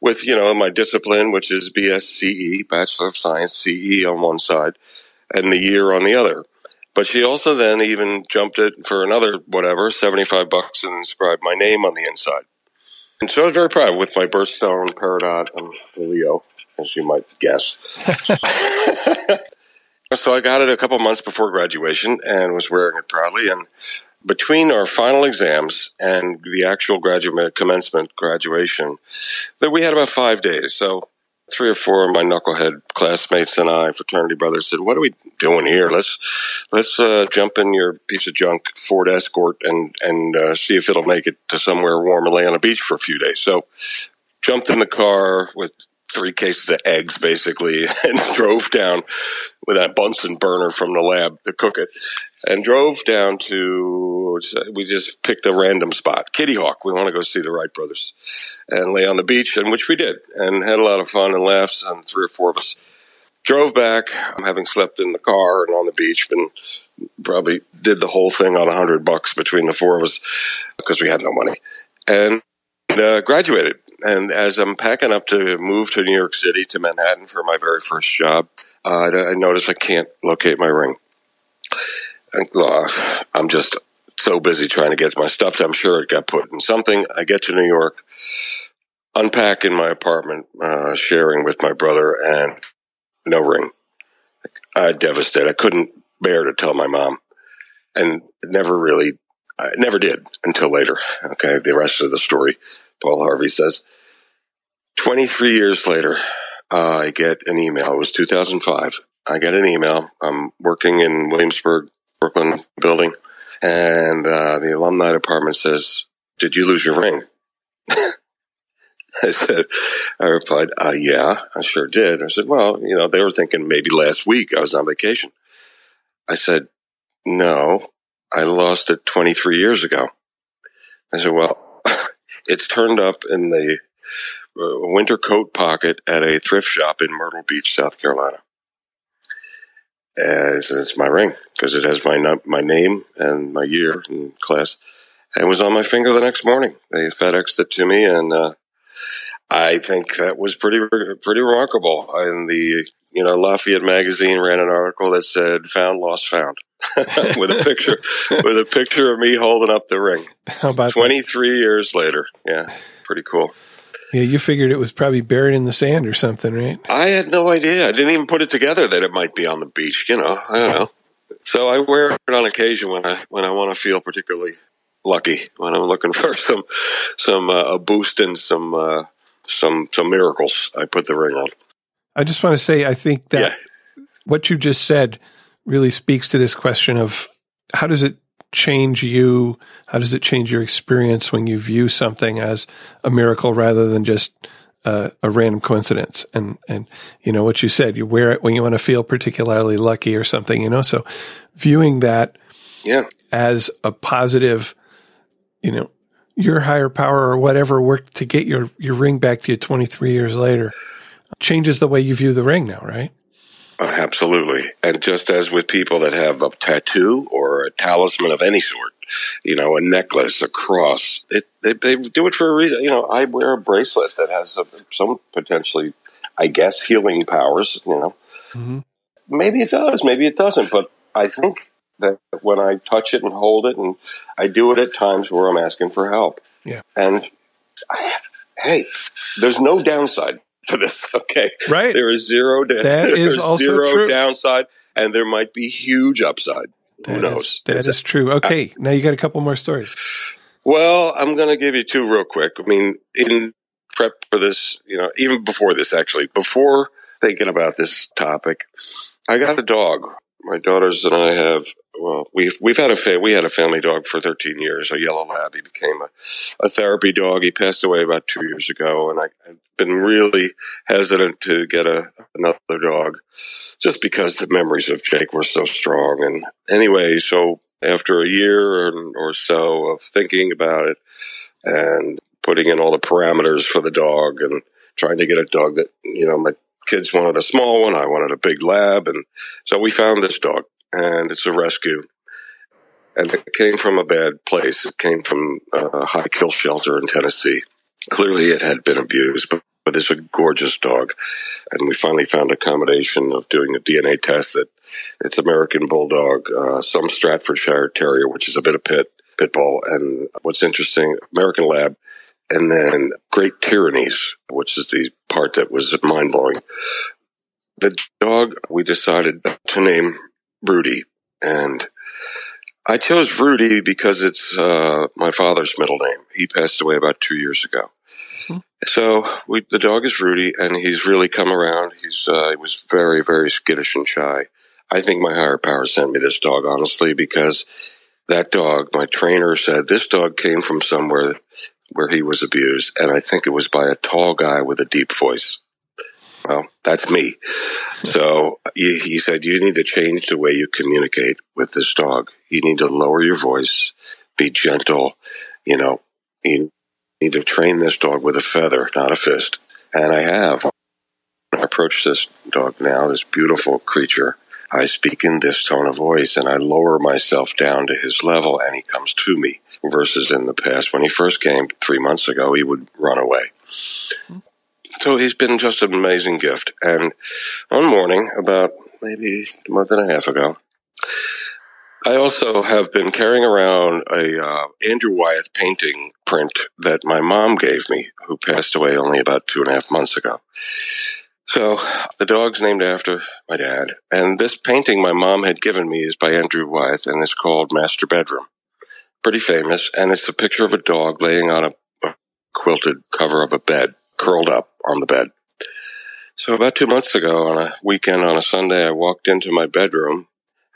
With you know my discipline, which is BSCE, Bachelor of Science CE on one side, and the year on the other. But she also then even jumped it for another whatever, 75 bucks and inscribed my name on the inside. And so I was very proud with my birthstone, Peridot, and Leo, as you might guess. so I got it a couple months before graduation and was wearing it proudly. And between our final exams and the actual graduate commencement graduation, that we had about five days. So three or four of my knucklehead classmates and I, fraternity brothers, said, "What are we doing here? Let's let's uh, jump in your piece of junk Ford Escort and and uh, see if it'll make it to somewhere warm and lay on a beach for a few days." So, jumped in the car with three cases of eggs, basically, and drove down with that Bunsen burner from the lab to cook it, and drove down to. We just picked a random spot, Kitty Hawk. We want to go see the Wright brothers, and lay on the beach, and which we did, and had a lot of fun and laughs. And three or four of us drove back, having slept in the car and on the beach, and probably did the whole thing on a hundred bucks between the four of us because we had no money, and uh, graduated. And as I'm packing up to move to New York City to Manhattan for my very first job, uh, I notice I can't locate my ring. And, uh, I'm just so busy trying to get my stuff. I'm sure it got put in something. I get to New York, unpack in my apartment, uh, sharing with my brother, and no ring. I devastated. I couldn't bear to tell my mom, and never really, I never did until later. Okay, the rest of the story Paul Harvey says. 23 years later, uh, I get an email. It was 2005. I get an email. I'm working in Williamsburg, Brooklyn building, and uh, the alumni department says, "Did you lose your ring?" I said, I replied, uh, "Yeah, I sure did." I said, "Well, you know, they were thinking maybe last week I was on vacation." I said, "No, I lost it 23 years ago." I said, "Well, it's turned up in the uh, winter coat pocket at a thrift shop in Myrtle Beach, South Carolina. As it's my ring because it has my my name and my year and class. And it was on my finger the next morning. They FedExed it to me, and uh, I think that was pretty pretty remarkable. And the you know Lafayette magazine ran an article that said "Found, lost, found." with a picture with a picture of me holding up the ring. How about 23 that? years later? Yeah, pretty cool. Yeah, you figured it was probably buried in the sand or something, right? I had no idea. I didn't even put it together that it might be on the beach. You know, I don't know. So I wear it on occasion when I when I want to feel particularly lucky when I'm looking for some some uh, a boost and some uh, some some miracles. I put the ring on. I just want to say I think that yeah. what you just said really speaks to this question of how does it change you? How does it change your experience when you view something as a miracle rather than just uh, a random coincidence? And and you know what you said, you wear it when you want to feel particularly lucky or something. You know, so viewing that yeah. as a positive, you know, your higher power or whatever worked to get your your ring back to you 23 years later changes the way you view the ring now, right? Absolutely. And just as with people that have a tattoo or a talisman of any sort, you know, a necklace, a cross, it, they, they do it for a reason. You know, I wear a bracelet that has a, some potentially, I guess, healing powers, you know. Mm-hmm. Maybe it does, maybe it doesn't, but I think that when I touch it and hold it, and I do it at times where I'm asking for help. Yeah. And I, hey, there's no downside to this. Okay, right. There is zero. Da- that is also zero true. downside, and there might be huge upside. That Who knows? Is, that is true. Okay, uh, now you got a couple more stories. Well, I'm going to give you two real quick. I mean, in prep for this, you know, even before this, actually, before thinking about this topic, I got a dog. my daughters and I have well, we've we've had a fa- we had a family dog for 13 years, a yellow lab. He became a, a therapy dog. He passed away about two years ago, and I, have been really hesitant to get a another dog, just because the memories of Jake were so strong. And anyway, so after a year or, or so of thinking about it and putting in all the parameters for the dog and trying to get a dog that you know my kids wanted a small one, I wanted a big lab, and so we found this dog and it's a rescue. And it came from a bad place. It came from a high kill shelter in Tennessee. Clearly, it had been abused, but, but it's a gorgeous dog. And we finally found a combination of doing a DNA test that it's American Bulldog, uh, some Staffordshire Terrier, which is a bit of pit, pit bull. And what's interesting, American Lab, and then Great Pyrenees, which is the part that was mind blowing. The dog we decided to name Rudy. And I chose Rudy because it's uh, my father's middle name. He passed away about two years ago. Mm-hmm. So we, the dog is Rudy, and he's really come around. He's uh, he was very, very skittish and shy. I think my higher power sent me this dog, honestly, because that dog, my trainer said, this dog came from somewhere where he was abused, and I think it was by a tall guy with a deep voice. Well, that's me. So he, said, you need to change the way you communicate with this dog. You need to lower your voice, be gentle. You know, you need to train this dog with a feather, not a fist. And I have. I approach this dog now, this beautiful creature. I speak in this tone of voice and I lower myself down to his level and he comes to me versus in the past when he first came three months ago, he would run away. So he's been just an amazing gift. And one morning, about maybe a month and a half ago, I also have been carrying around a uh, Andrew Wyeth painting print that my mom gave me, who passed away only about two and a half months ago. So the dog's named after my dad, and this painting my mom had given me is by Andrew Wyeth, and it's called Master Bedroom. Pretty famous, and it's a picture of a dog laying on a, a quilted cover of a bed curled up on the bed. So about two months ago on a weekend on a Sunday, I walked into my bedroom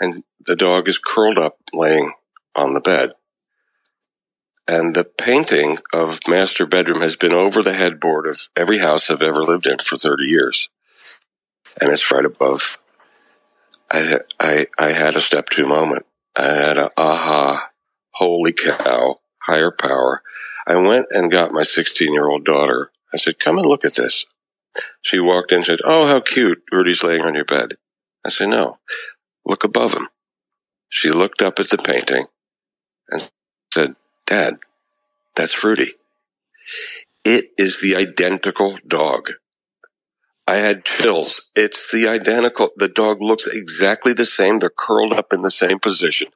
and the dog is curled up laying on the bed. And the painting of master bedroom has been over the headboard of every house I've ever lived in for 30 years. And it's right above. I, I, I had a step two moment. I had a aha, holy cow, higher power. I went and got my 16 year old daughter I said, come and look at this. She walked in and said, Oh, how cute. Rudy's laying on your bed. I said, No, look above him. She looked up at the painting and said, Dad, that's Rudy. It is the identical dog. I had chills. It's the identical. The dog looks exactly the same. They're curled up in the same position.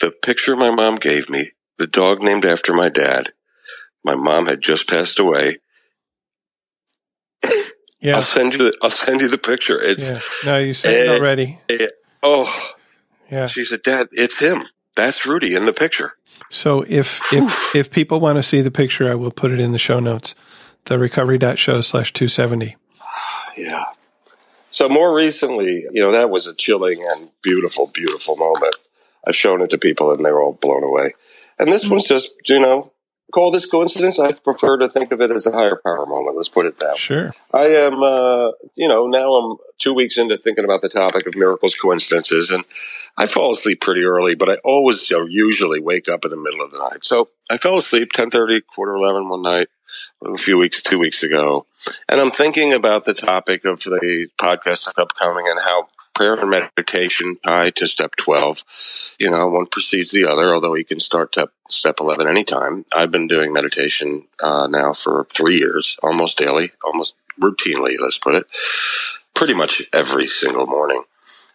The picture my mom gave me, the dog named after my dad, my mom had just passed away. Yeah. I'll send you the, I'll send you the picture. It's yeah. no, you said it, it already. It, oh, yeah. She said, "Dad, it's him. That's Rudy in the picture." So if if if people want to see the picture, I will put it in the show notes. The recovery.show slash two seventy. Yeah. So more recently, you know, that was a chilling and beautiful, beautiful moment. I've shown it to people and they're all blown away. And this mm-hmm. one's just, you know, call this coincidence. I prefer to think of it as a higher power moment. Let's put it that way. Sure. I am, uh, you know, now I'm two weeks into thinking about the topic of miracles, coincidences, and I fall asleep pretty early, but I always usually wake up in the middle of the night. So I fell asleep 1030, quarter 11 one night, a few weeks, two weeks ago. And I'm thinking about the topic of the podcast upcoming and how prayer and meditation tied to step 12. You know, one precedes the other, although you can start step, step 11 anytime. I've been doing meditation uh, now for three years, almost daily, almost routinely, let's put it, pretty much every single morning.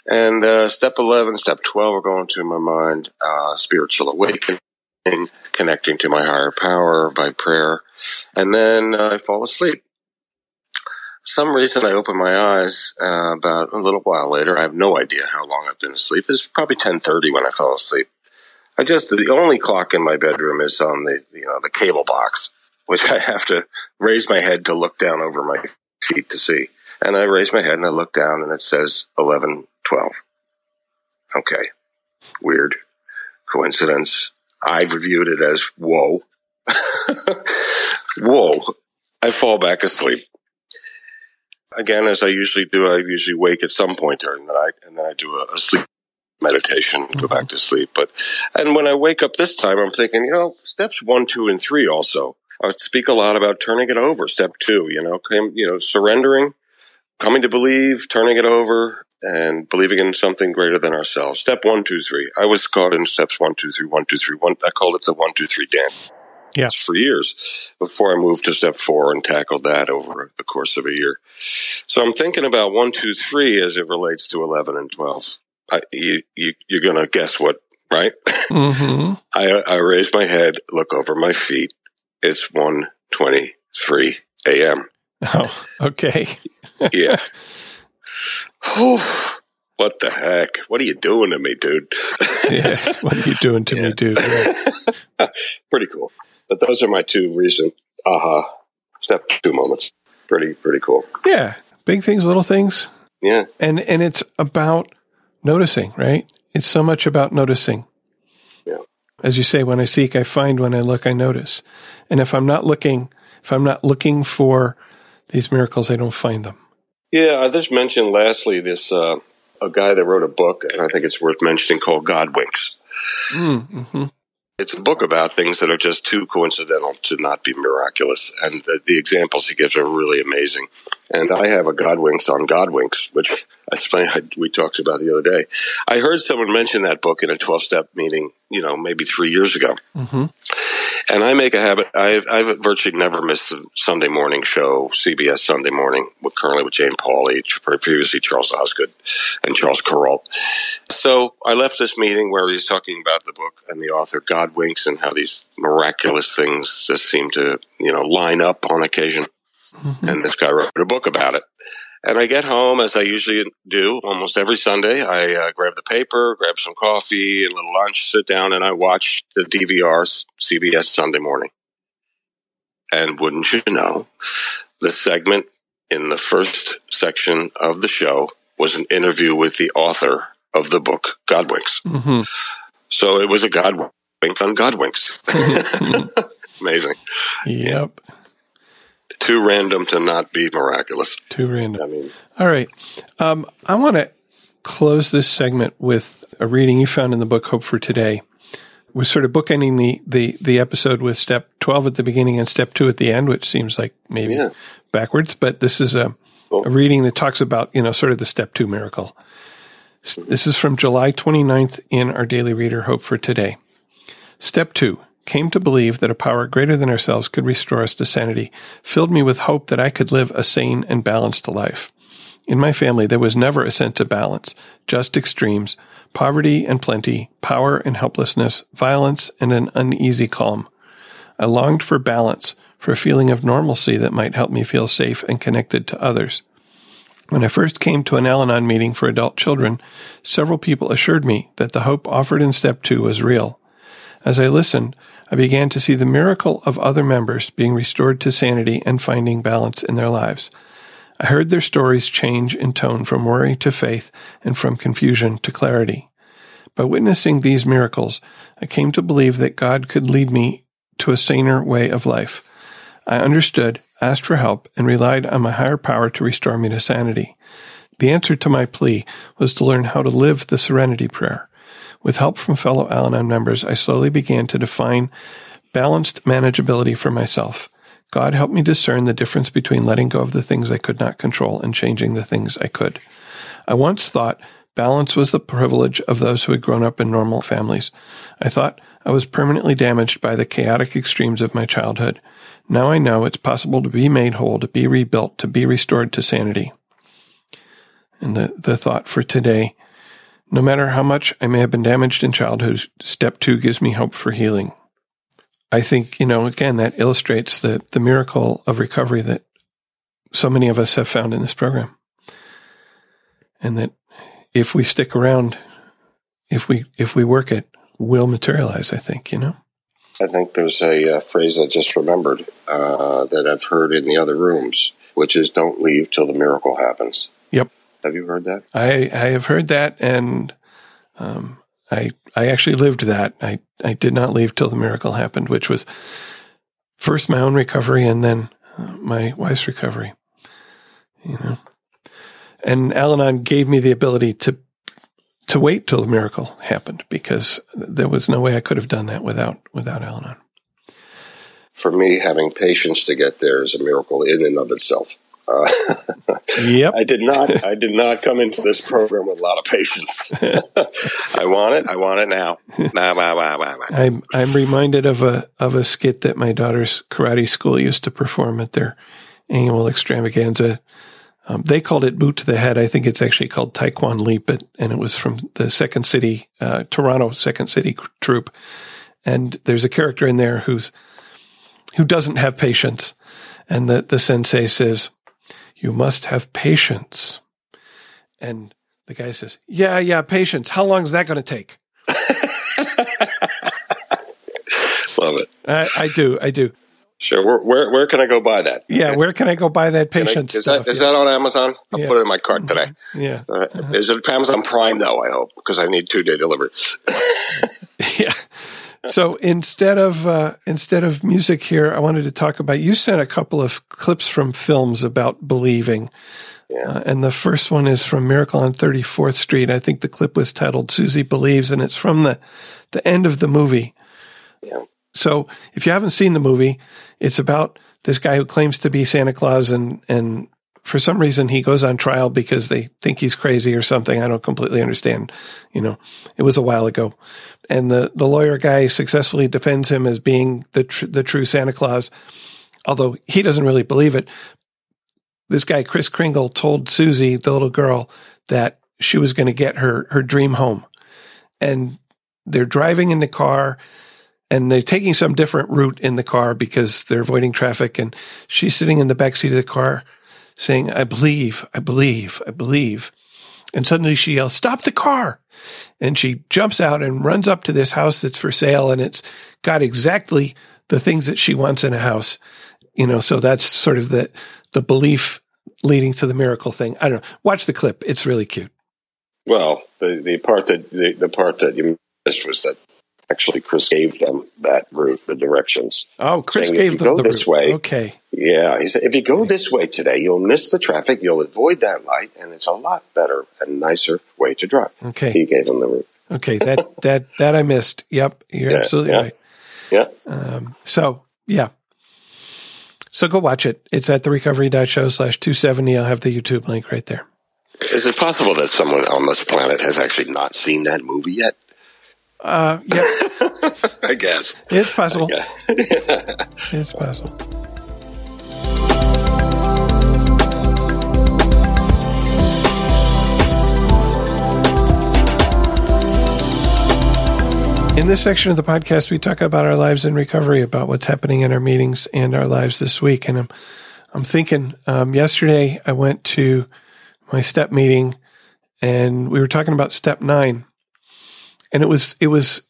And uh, step 11, step 12 are going to my mind, uh, spiritual awakening, connecting to my higher power by prayer. And then I fall asleep some reason I opened my eyes uh, about a little while later. I have no idea how long I've been asleep. It's probably ten thirty when I fell asleep. I just the only clock in my bedroom is on the you know the cable box, which I have to raise my head to look down over my feet to see. And I raise my head and I look down and it says eleven twelve. Okay. Weird. Coincidence. I've reviewed it as whoa. whoa. I fall back asleep. Again, as I usually do, I usually wake at some point during the night and then I do a, a sleep meditation, go back mm-hmm. to sleep. But, and when I wake up this time, I'm thinking, you know, steps one, two, and three also. I would speak a lot about turning it over. Step two, you know, you know, surrendering, coming to believe, turning it over, and believing in something greater than ourselves. Step one, two, three. I was caught in steps one, two, three, one, two, three. One. I called it the one, two, three dance. Yeah. For years before I moved to step four and tackled that over the course of a year. So I'm thinking about one, two, three as it relates to 11 and 12. I, you, you, you're going to guess what, right? Mm-hmm. I, I raise my head, look over my feet. It's 1.23 a.m. Oh, okay. yeah. what the heck? What are you doing to me, dude? yeah. What are you doing to Yeah. me, dude? Yeah. pretty cool. But those are my two recent aha step two moments. Pretty, pretty cool. yeah. Big things, little things. Yeah. And and it's about noticing, right? It's so much about noticing. Yeah. As you say, when I seek, I find. When I look, I notice. And if I'm not looking, if I'm not looking for these miracles, I don't find them. Yeah. I just mentioned lastly this, uh, a guy that wrote a book, and I think it's worth mentioning called God Winks. Mm-hmm. It's a book about things that are just too coincidental to not be miraculous. And the, the examples he gives are really amazing. And I have a God winks on God winks, which that's funny. I, we talked about the other day. I heard someone mention that book in a 12 step meeting, you know, maybe three years ago. Mm-hmm. And I make a habit. I've, I've virtually never missed the Sunday morning show, CBS Sunday morning, with, currently with Jane Pauley, previously Charles Osgood and Charles Kuralt. So I left this meeting where he's talking about the book and the author God winks and how these miraculous things just seem to, you know, line up on occasion. Mm-hmm. And this guy wrote a book about it. And I get home as I usually do almost every Sunday. I uh, grab the paper, grab some coffee, a little lunch, sit down, and I watch the DVR's CBS Sunday morning. And wouldn't you know, the segment in the first section of the show was an interview with the author of the book, Godwinks. Mm-hmm. So it was a Godwink on Godwinks. Amazing. Yep. Too random to not be miraculous. Too random. I mean, All right. Um, I want to close this segment with a reading you found in the book Hope for Today. We're sort of bookending the, the, the episode with step 12 at the beginning and step 2 at the end, which seems like maybe Yeah. backwards, but this is a, Cool. a reading that talks about, you know, sort of the step 2 miracle. This is from July 29th in our daily reader Hope for Today. Step 2 came to believe that a power greater than ourselves could restore us to sanity, filled me with hope that I could live a sane and balanced life. In my family, there was never a sense of balance, just extremes, poverty and plenty, power and helplessness, violence and an uneasy calm. I longed for balance, for a feeling of normalcy that might help me feel safe and connected to others. When I first came to an Al Anon meeting for adult children, several people assured me that the hope offered in step two was real. As I listened, I began to see the miracle of other members being restored to sanity and finding balance in their lives. I heard their stories change in tone from worry to faith and from confusion to clarity. By witnessing these miracles, I came to believe that God could lead me to a saner way of life. I understood, asked for help, and relied on my higher power to restore me to sanity. The answer to my plea was to learn how to live the serenity prayer. With help from fellow Al Anon members, I slowly began to define balanced manageability for myself. God helped me discern the difference between letting go of the things I could not control and changing the things I could. I once thought balance was the privilege of those who had grown up in normal families. I thought I was permanently damaged by the chaotic extremes of my childhood. Now I know it's possible to be made whole, to be rebuilt, to be restored to sanity. And the, the thought for today, no matter how much I may have been damaged in childhood, step two gives me hope for healing. I think, you know, again, that illustrates the, the miracle of recovery that so many of us have found in this program. And that if we stick around, if we, if we work it, will materialize, I think, you know? I think there's a uh, phrase I just remembered uh, that I've heard in the other rooms, which is "Don't leave till the miracle happens." Have you heard that? I, I have heard that and Um, I I actually lived that. I I did not leave till the miracle happened, which was first my own recovery and then uh, my wife's recovery. You know, and Al-Anon gave me the ability to to wait till the miracle happened because there was no way I could have done that without without Al-Anon. For me, having patience to get there is a miracle in and of itself. Uh, yep. I did not. I did not come into this program with a lot of patience. I want it. I want it now. Nah, nah, nah, I'm I'm reminded of a of a skit that my daughter's karate school used to perform at their annual extravaganza. Um, they called it boot to the head. I think it's actually called Ti Kwan Leep, and it was from the Second City, uh, Toronto Second City troupe. And there's a character in there who's who doesn't have patience, and the the sensei says, you must have patience. And the guy says, Yeah, yeah, patience. How long is that going to take? Love it. I, I, do. I do. Sure. Where, where, where can I go buy that? Yeah, where can I go buy that patience? I, is stuff? that is yeah. that on Amazon? I'll yeah. put it in my cart mm-hmm. today. Yeah. Uh, uh-huh. Is it Amazon Prime though? I hope because I need two day delivery. yeah. So instead of uh, instead of music here, I wanted to talk about. You sent a couple of clips from films about believing, yeah. uh, and the first one is from Miracle on Thirty Fourth Street. I think the clip was titled "Susie Believes," and it's from the the end of the movie. Yeah. So if you haven't seen the movie, it's about this guy who claims to be Santa Claus, and and for some reason he goes on trial because they think he's crazy or something. I don't completely understand. You know, it was a while ago, and the the lawyer guy successfully defends him as being the tr- the true Santa Claus, although he doesn't really believe it. This guy Kris Kringle told Susie, the little girl, that she was going to get her her dream home, and they're driving in the car. And they're taking some different route in the car because they're avoiding traffic. And she's sitting in the back seat of the car, saying, I believe, I believe, I believe. And suddenly she yells, Stop the car. And she jumps out and runs up to this house that's for sale. And it's got exactly the things that she wants in a house. You know, so that's sort of the, the belief leading to the miracle thing. I don't know. Watch the clip. It's really cute. Well, the, the part that the, the part that you missed was that actually Kris gave them that route, the directions. Oh, Kris Saying, gave if you them go the this route. way. Okay. Yeah, he said if you go this way today, you'll miss the traffic, you'll avoid that light, and it's a lot better and nicer way to drive. Okay. He gave them the route. Okay. That that that I missed. Yep. You're Yeah, absolutely yeah. right. Yeah. Um, so yeah. So go watch it. It's at therecovery.show slash 270. I'll have the YouTube link right there. Is it possible that someone on this planet has actually not seen that movie yet? Uh, yeah, I guess. it's possible. Yeah. It's possible. In this section of the podcast, we talk about our lives in recovery, about what's happening in our meetings and our lives this week. And I'm, I'm thinking, um, yesterday I went to my step meeting and we were talking about step nine and it was, it was,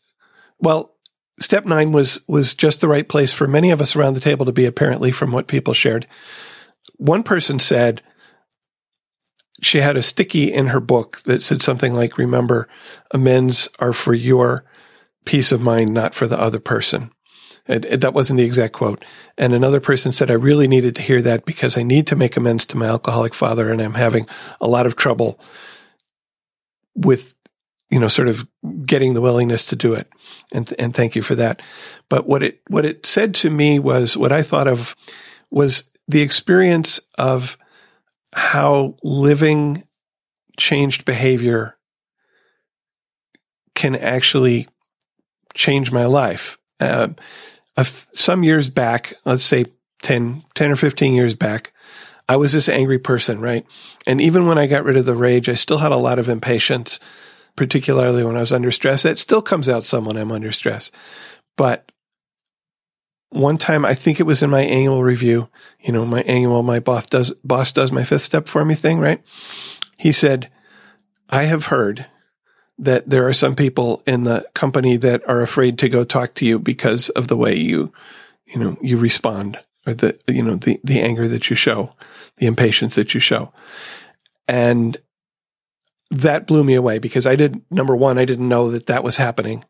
well, step nine was, was just the right place for many of us around the table to be apparently from what people shared. One person said, she had a sticky in her book that said something like, remember, amends are for your peace of mind, not for the other person. And, and that wasn't the exact quote. And another person said, I really needed to hear that because I need to make amends to my alcoholic father and I'm having a lot of trouble with, you know, sort of getting the willingness to do it. And, and thank you for that. But what it, what it said to me was what I thought of was the experience of how living changed behavior can actually change my life. Uh, some years back, let's say 10, 10 or 15 years back, I was this angry person, right? And even when I got rid of the rage, I still had a lot of impatience, particularly when I was under stress. It still comes out some when I'm under stress. But one time, I think it was in my annual review, you know, my annual, my boss does, boss does my fifth step for me thing, right? He said, I have heard that there are some people in the company that are afraid to go talk to you because of the way you, you know, you respond or the, you know, the, the anger that you show, the impatience that you show. And that blew me away because I did number one, I didn't know that that was happening.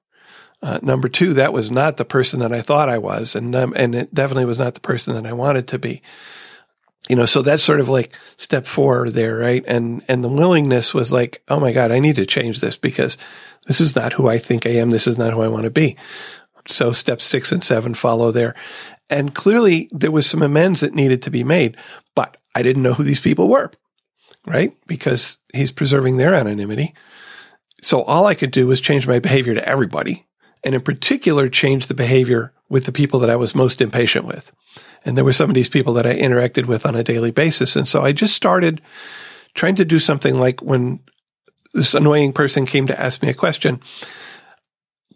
Uh, number two, that was not the person that I thought I was, and um, and it definitely was not the person that I wanted to be. You know, so that's sort of like step four there, right? And and the willingness was like, oh my god, I need to change this because this is not who I think I am. This is not who I want to be. So step six and seven follow there, and clearly there was some amends that needed to be made, but I didn't know who these people were, right? Because he's preserving their anonymity. So all I could do was change my behavior to everybody and in particular change the behavior with the people that I was most impatient with. And there were some of these people that I interacted with on a daily basis. And so I just started trying to do something like when this annoying person came to ask me a question,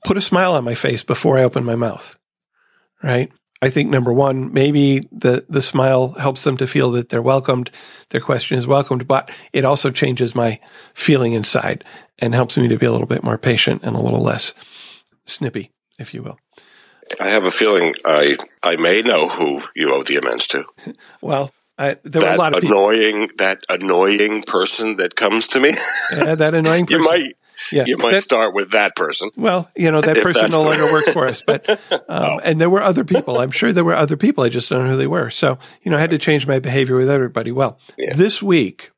put a smile on my face before I open my mouth. Right. I think number one, maybe the, the smile helps them to feel that they're welcomed. Their question is welcomed, but it also changes my feeling inside and helps me to be a little bit more patient and a little less snippy, if you will. I have a feeling I I may know who you owe the amends to. well, I, there that were a lot of annoying people. that annoying person that comes to me. Yeah, that annoying person. you might yeah, you might that, start with that person. Well, you know that person no longer works for us, but um, Oh. and there were other people. I'm sure there were other people. I just don't know who they were. So you know, I had to change my behavior with everybody. Well, Yeah. this week,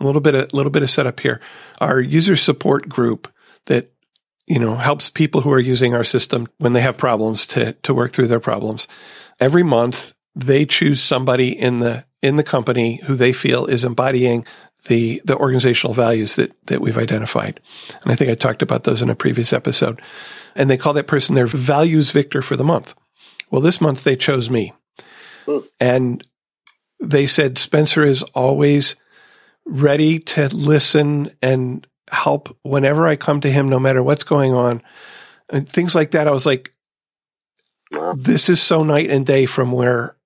a little bit, a little bit of setup here. Our user support group that you know helps people who are using our system when they have problems to to work through their problems. Every month, they choose somebody in the in the company who they feel is embodying the the organizational values that that we've identified. And I think I talked about those in a previous episode. And they call that person their values victor for the month. Well, this month they chose me. Hmm. And they said Spencer is always ready to listen and help whenever I come to him, no matter what's going on. And things like that. I was like, Wow. this is so night and day from where,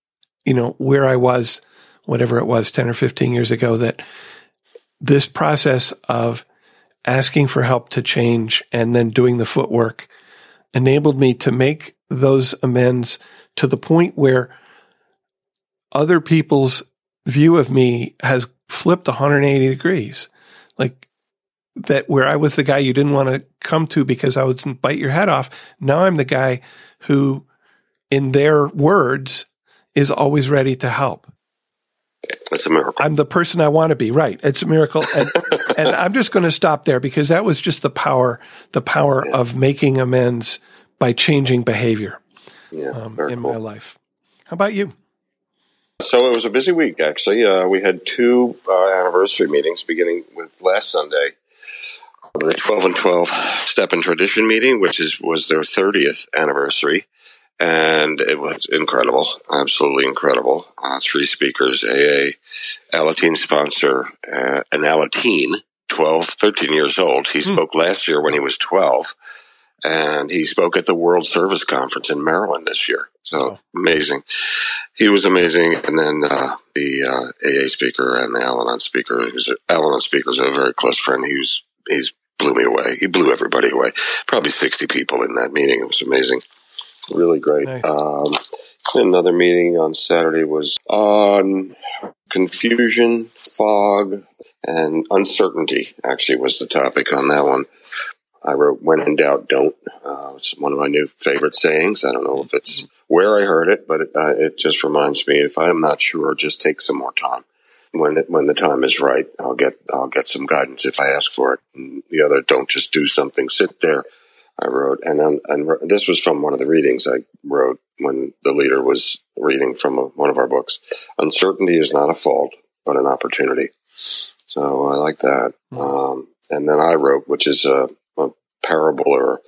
you know, where I was, whatever it was 10 or 15 years ago, that this process of asking for help to change and then doing the footwork enabled me to make those amends to the point where other people's view of me has flipped 180 degrees. Like that, where I was the guy you didn't want to come to because I would bite your head off. Now I'm the guy who, in their words, is always ready to help. That's a miracle. I'm the person I want to be. Right. It's a miracle. And, and I'm just going to stop there because that was just the power, the power Yeah. of making amends by changing behavior yeah, um, in cool. my life. How about you? So it was a busy week, actually. Uh, we had two uh, anniversary meetings, beginning with last Sunday, the 12 and 12 Step and Tradition meeting, which is was their 30th anniversary, and it was incredible, absolutely incredible. Uh, three speakers, AA, Alateen sponsor, uh, an Alateen, 12, 13 years old. He Hmm. spoke last year when he was 12, and he spoke at the World Service Conference in Maryland this year. So amazing he was amazing. And then uh, the uh, AA speaker and the Al-Anon speaker, who's Al-Anon speaker is a very close friend. He was he's blew me away. He blew everybody away. Probably sixty people in that meeting. It was amazing, really great. Nice. Um, another meeting on Saturday was on confusion, fog, and uncertainty. Actually, was the topic on that one. I wrote, "When in doubt, don't." Uh, it's one of my new favorite sayings. I don't know if it's where I heard it, but it, uh, it just reminds me: if I am not sure, just take some more time. When it, when the time is right, I'll get I'll get some guidance if I ask for it. And the other, don't just do something. Sit there. I wrote, and then, and this was from one of the readings I wrote when the leader was reading from a, one of our books. Uncertainty is not a fault, but an opportunity. So I like that. Mhm. Um, and then I wrote, which is a, a parable or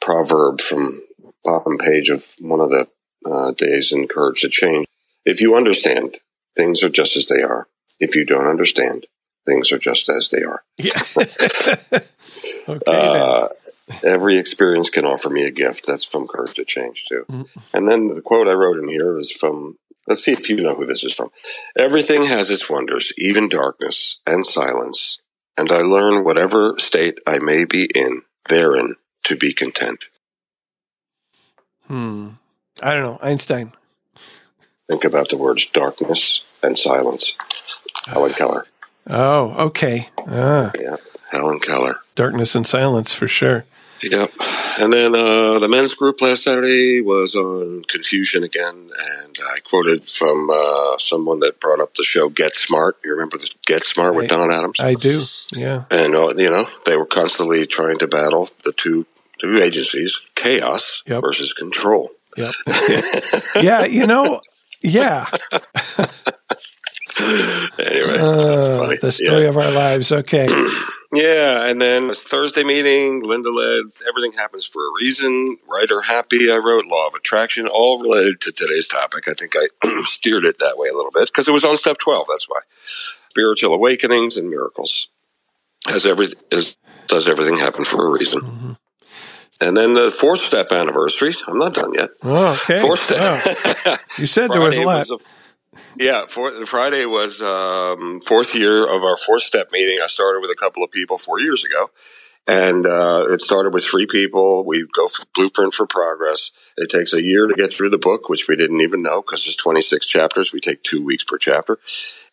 proverb from bottom page of one of the uh, days in Courage to Change. If you understand, things are just as they are. If you don't understand, things are just as they are. Yeah. okay. Uh, every experience can offer me a gift. That's from Courage to Change, too. Mm. And then the quote I wrote in here is from, let's see if you know who this is from. Everything has its wonders, even darkness and silence. And I learn whatever state I may be in, therein to be content. Hmm. I don't know. Einstein. Think about the words darkness and silence. Helen Keller. Oh, okay. Ah, Yeah. Helen Keller. Darkness and silence for sure. Yep. And then uh, the men's group last Saturday was on confusion again, and I quoted from uh, someone that brought up the show Get Smart. You remember the Get Smart with I, Don Adams? I do. Yeah. And uh, you know they were constantly trying to battle the two two agencies: chaos yep. versus control. Yep. yeah. You know. Yeah. anyway, uh, the story yeah. of our lives. Okay. Yeah, and then it's Thursday meeting. Linda led. Everything happens for a reason. Right or happy. I wrote Law of Attraction, all related to today's topic. I think I steered it that way a little bit because it was on step twelve. That's why spiritual awakenings and miracles. As every as, does everything happen for a reason. Mm-hmm. And then the fourth step anniversary. I'm not done yet. Oh, okay. Fourth step. Wow. You said there was a lot. Was a, yeah, for, Friday was um, fourth year of our fourth step meeting. I started with a couple of people four years ago, and uh, it started with three people. We go for Blueprint for Progress. It takes a year to get through the book, which we didn't even know because there's 26 chapters. We take two weeks per chapter,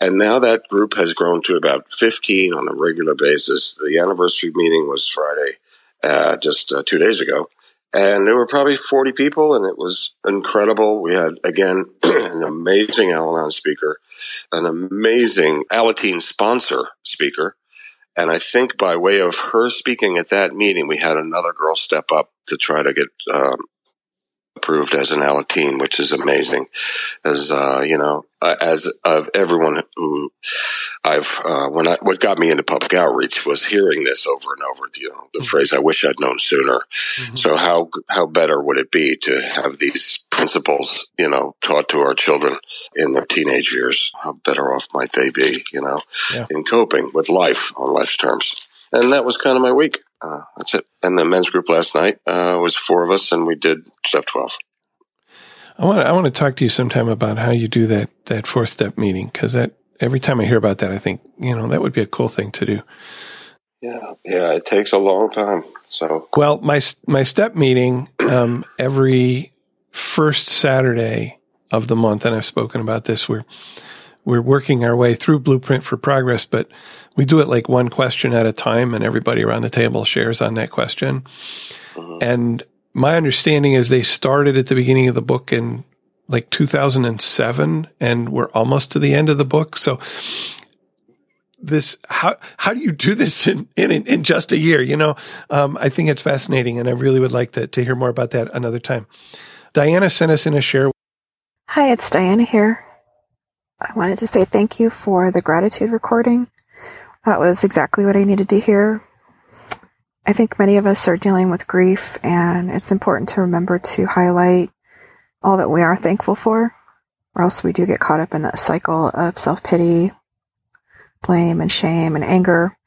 and now that group has grown to about 15 on a regular basis. The anniversary meeting was Friday, uh, just uh, two days ago and there were probably 40 people and it was incredible. We had again an amazing Al-Anon speaker, an amazing Alateen sponsor speaker. And I think by way of her speaking at that meeting, we had another girl step up to try to get um, approved as an Alateen, which is amazing. As uh, you know, as of everyone who I've uh, when I what got me into public outreach was hearing this over and over. You know, the mm-hmm. phrase "I wish I'd known sooner." Mm-hmm. So how how better would it be to have these principles, you know, taught to our children in their teenage years? How better off might they be, you know, yeah. in coping with life on life's terms? And that was kind of my week. Uh, that's it. And the men's group last night uh, was four of us, and we did step twelve. I want I want to talk to you sometime about how you do that that fourth step meeting because that every time I hear about that, I think you know that would be a cool thing to do. Yeah, yeah, it takes a long time. So well, my my step meeting um, every first Saturday of the month, and I've spoken about this. We're we're working our way through Blueprint for Progress, but we do it like one question at a time, and everybody around the table shares on that question. Mm-hmm. And my understanding is they started at the beginning of the book in like 2007 and we're almost to the end of the book. So this, how, how do you do this in, in, in just a year? You know, um, I think it's fascinating and I really would like to, to hear more about that another time. Diana sent us in a share. Hi, it's Diana here. I wanted to say thank you for the gratitude recording. That was exactly what I needed to hear. I think many of us are dealing with grief, and it's important to remember to highlight all that we are thankful for, or else we do get caught up in that cycle of self pity, blame, and shame and anger.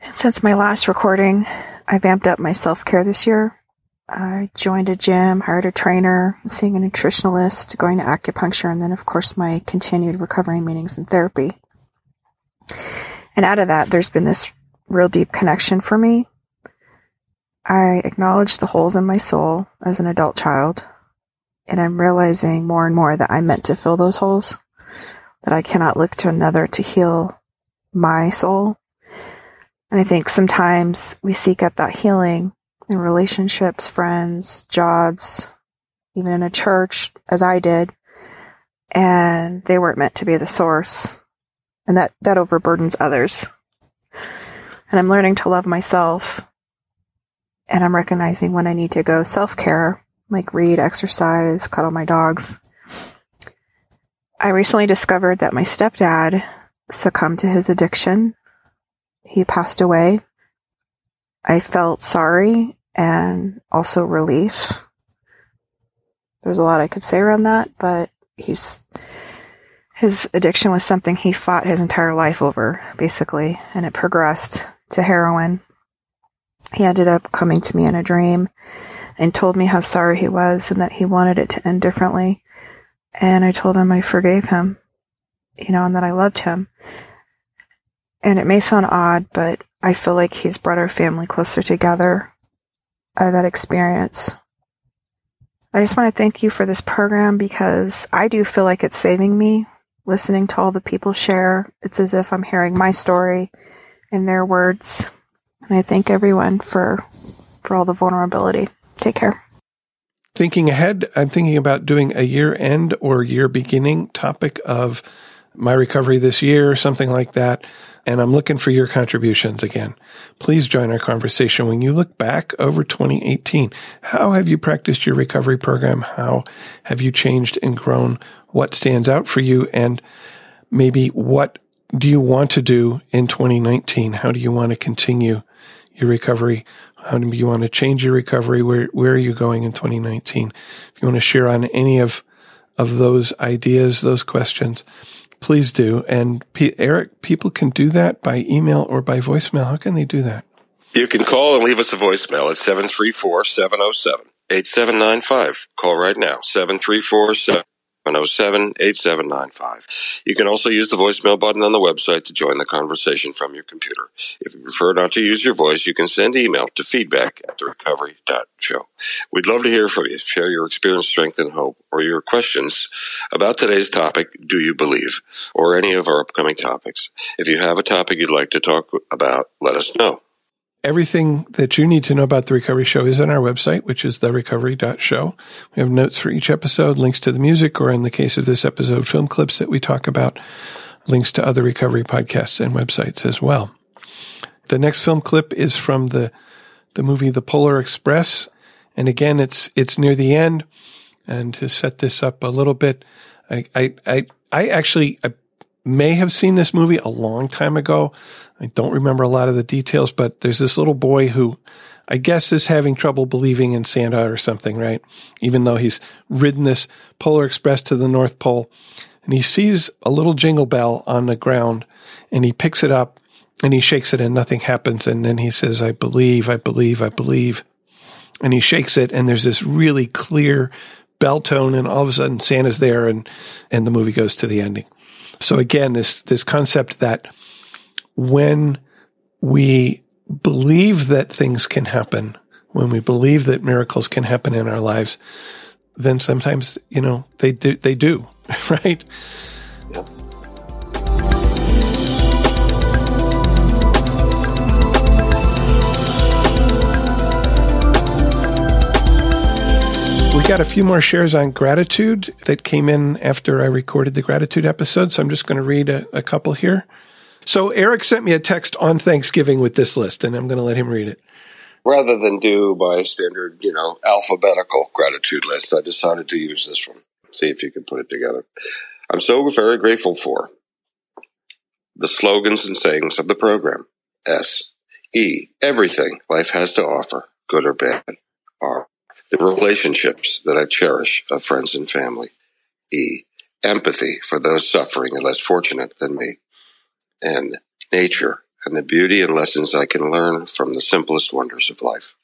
And since my last recording, I vamped up my self care this year. I joined a gym, hired a trainer, seeing a nutritionalist, going to acupuncture, and then, of course, my continued recovery meetings and therapy. And out of that, there's been this real deep connection for me. I acknowledge the holes in my soul as an adult child, and I'm realizing more and more that I'm meant to fill those holes, that I cannot look to another to heal my soul. And I think sometimes we seek out that healing in relationships, friends, jobs, even in a church, as I did, and they weren't meant to be the source. And that, that overburdens others and I'm learning to love myself. And I'm recognizing when I need to go self care, like read, exercise, cuddle my dogs. I recently discovered that my stepdad succumbed to his addiction. He passed away. I felt sorry and also relief. There's a lot I could say around that, but he's his addiction was something he fought his entire life over, basically, and it progressed to heroin. He ended up coming to me in a dream and told me how sorry he was and that he wanted it to end differently. And I told him I forgave him, you know, and that I loved him. And it may sound odd, but I feel like he's brought our family closer together out of that experience. I just want to thank you for this program because I do feel like it's saving me listening to all the people share. It's as if I'm hearing my story in their words. And I thank everyone for for all the vulnerability. Take care. Thinking ahead, I'm thinking about doing a year end or year beginning topic of my recovery this year, something like that. And I'm looking for your contributions again. Please join our conversation. When you look back over 2018, how have you practiced your recovery program? How have you changed and grown? What stands out for you? And maybe what do you want to do in 2019? How do you want to continue your recovery? How do you want to change your recovery? Where, where are you going in 2019? If you want to share on any of, of those ideas, those questions, please do. And P- Eric, people can do that by email or by voicemail. How can they do that? You can call and leave us a voicemail at 734 707 8795. Call right now, 734 707 8795. You can also use the voicemail button on the website to join the conversation from your computer. If you prefer not to use your voice, you can send email to feedback at therecovery.show. We'd love to hear from you. Share your experience, strength, and hope, or your questions about today's topic, Do You Believe? or any of our upcoming topics. If you have a topic you'd like to talk about, let us know. Everything that you need to know about the Recovery Show is on our website, which is therecovery.show. We have notes for each episode, links to the music, or in the case of this episode, film clips that we talk about, links to other recovery podcasts and websites as well. The next film clip is from the, the movie The Polar Express. And again, it's, it's near the end. And to set this up a little bit, I, I, I, I actually I may have seen this movie a long time ago. I don't remember a lot of the details, but there's this little boy who I guess is having trouble believing in Santa or something, right? Even though he's ridden this Polar Express to the North Pole and he sees a little jingle bell on the ground and he picks it up and he shakes it and nothing happens. And then he says, I believe, I believe, I believe. And he shakes it and there's this really clear bell tone and all of a sudden Santa's there and, and the movie goes to the ending. So again, this, this concept that when we believe that things can happen, when we believe that miracles can happen in our lives, then sometimes, you know, they do, they do, right? We got a few more shares on gratitude that came in after I recorded the gratitude episode. So I'm just going to read a, a couple here. So Eric sent me a text on Thanksgiving with this list, and I'm going to let him read it. Rather than do my standard, you know, alphabetical gratitude list, I decided to use this one. See if you can put it together. I'm so very grateful for the slogans and sayings of the program. S. E. Everything life has to offer, good or bad. The relationships that I cherish of friends and family. E. Empathy for those suffering and less fortunate than me and nature and the beauty and lessons I can learn from the simplest wonders of life.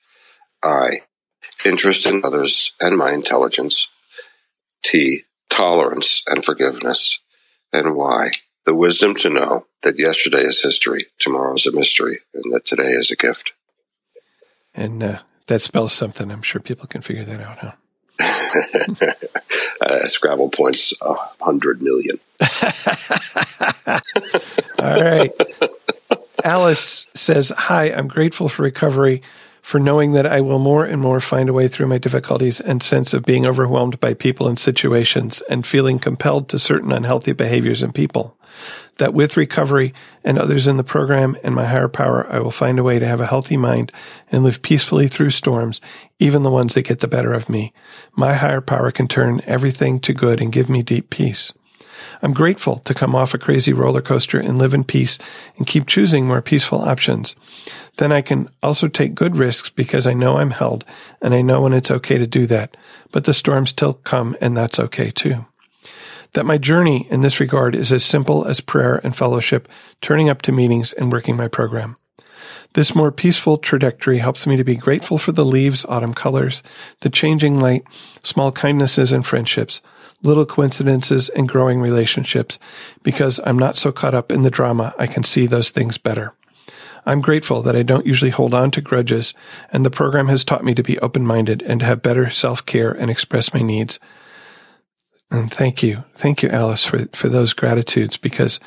I, interest in others and my intelligence. T, tolerance and forgiveness. And Y, the wisdom to know that yesterday is history, tomorrow is a mystery, and that today is a gift. And uh, that spells something. I'm sure people can figure that out, huh? uh, Scrabble points a hundred million. All right. Alice says, Hi, I'm grateful for recovery, for knowing that I will more and more find a way through my difficulties and sense of being overwhelmed by people and situations and feeling compelled to certain unhealthy behaviors and people. That with recovery and others in the program and my higher power, I will find a way to have a healthy mind and live peacefully through storms, even the ones that get the better of me. My higher power can turn everything to good and give me deep peace. I'm grateful to come off a crazy roller coaster and live in peace and keep choosing more peaceful options. Then I can also take good risks because I know I'm held and I know when it's okay to do that. But the storms still come and that's okay too. That my journey in this regard is as simple as prayer and fellowship, turning up to meetings and working my program. This more peaceful trajectory helps me to be grateful for the leaves, autumn colors, the changing light, small kindnesses and friendships, little coincidences and growing relationships because I'm not so caught up in the drama. I can see those things better. I'm grateful that I don't usually hold on to grudges and the program has taught me to be open-minded and to have better self-care and express my needs. And thank you. Thank you, Alice, for, for those gratitudes because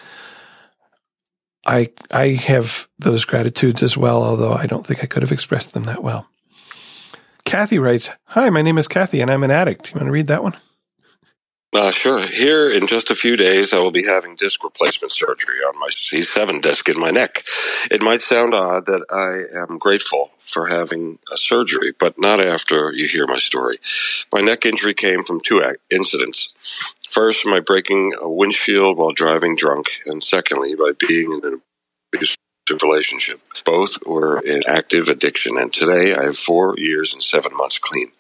I, I have those gratitudes as well, although I don't think I could have expressed them that well. Kathy writes, Hi, my name is Kathy and I'm an addict. You want to read that one? Uh, sure. Here in just a few days, I will be having disc replacement surgery on my C7 disc in my neck. It might sound odd that I am grateful for having a surgery, but not after you hear my story. My neck injury came from two incidents. First, my breaking a windshield while driving drunk, and secondly, by being in an abusive relationship. Both were in active addiction, and today I have four years and seven months clean.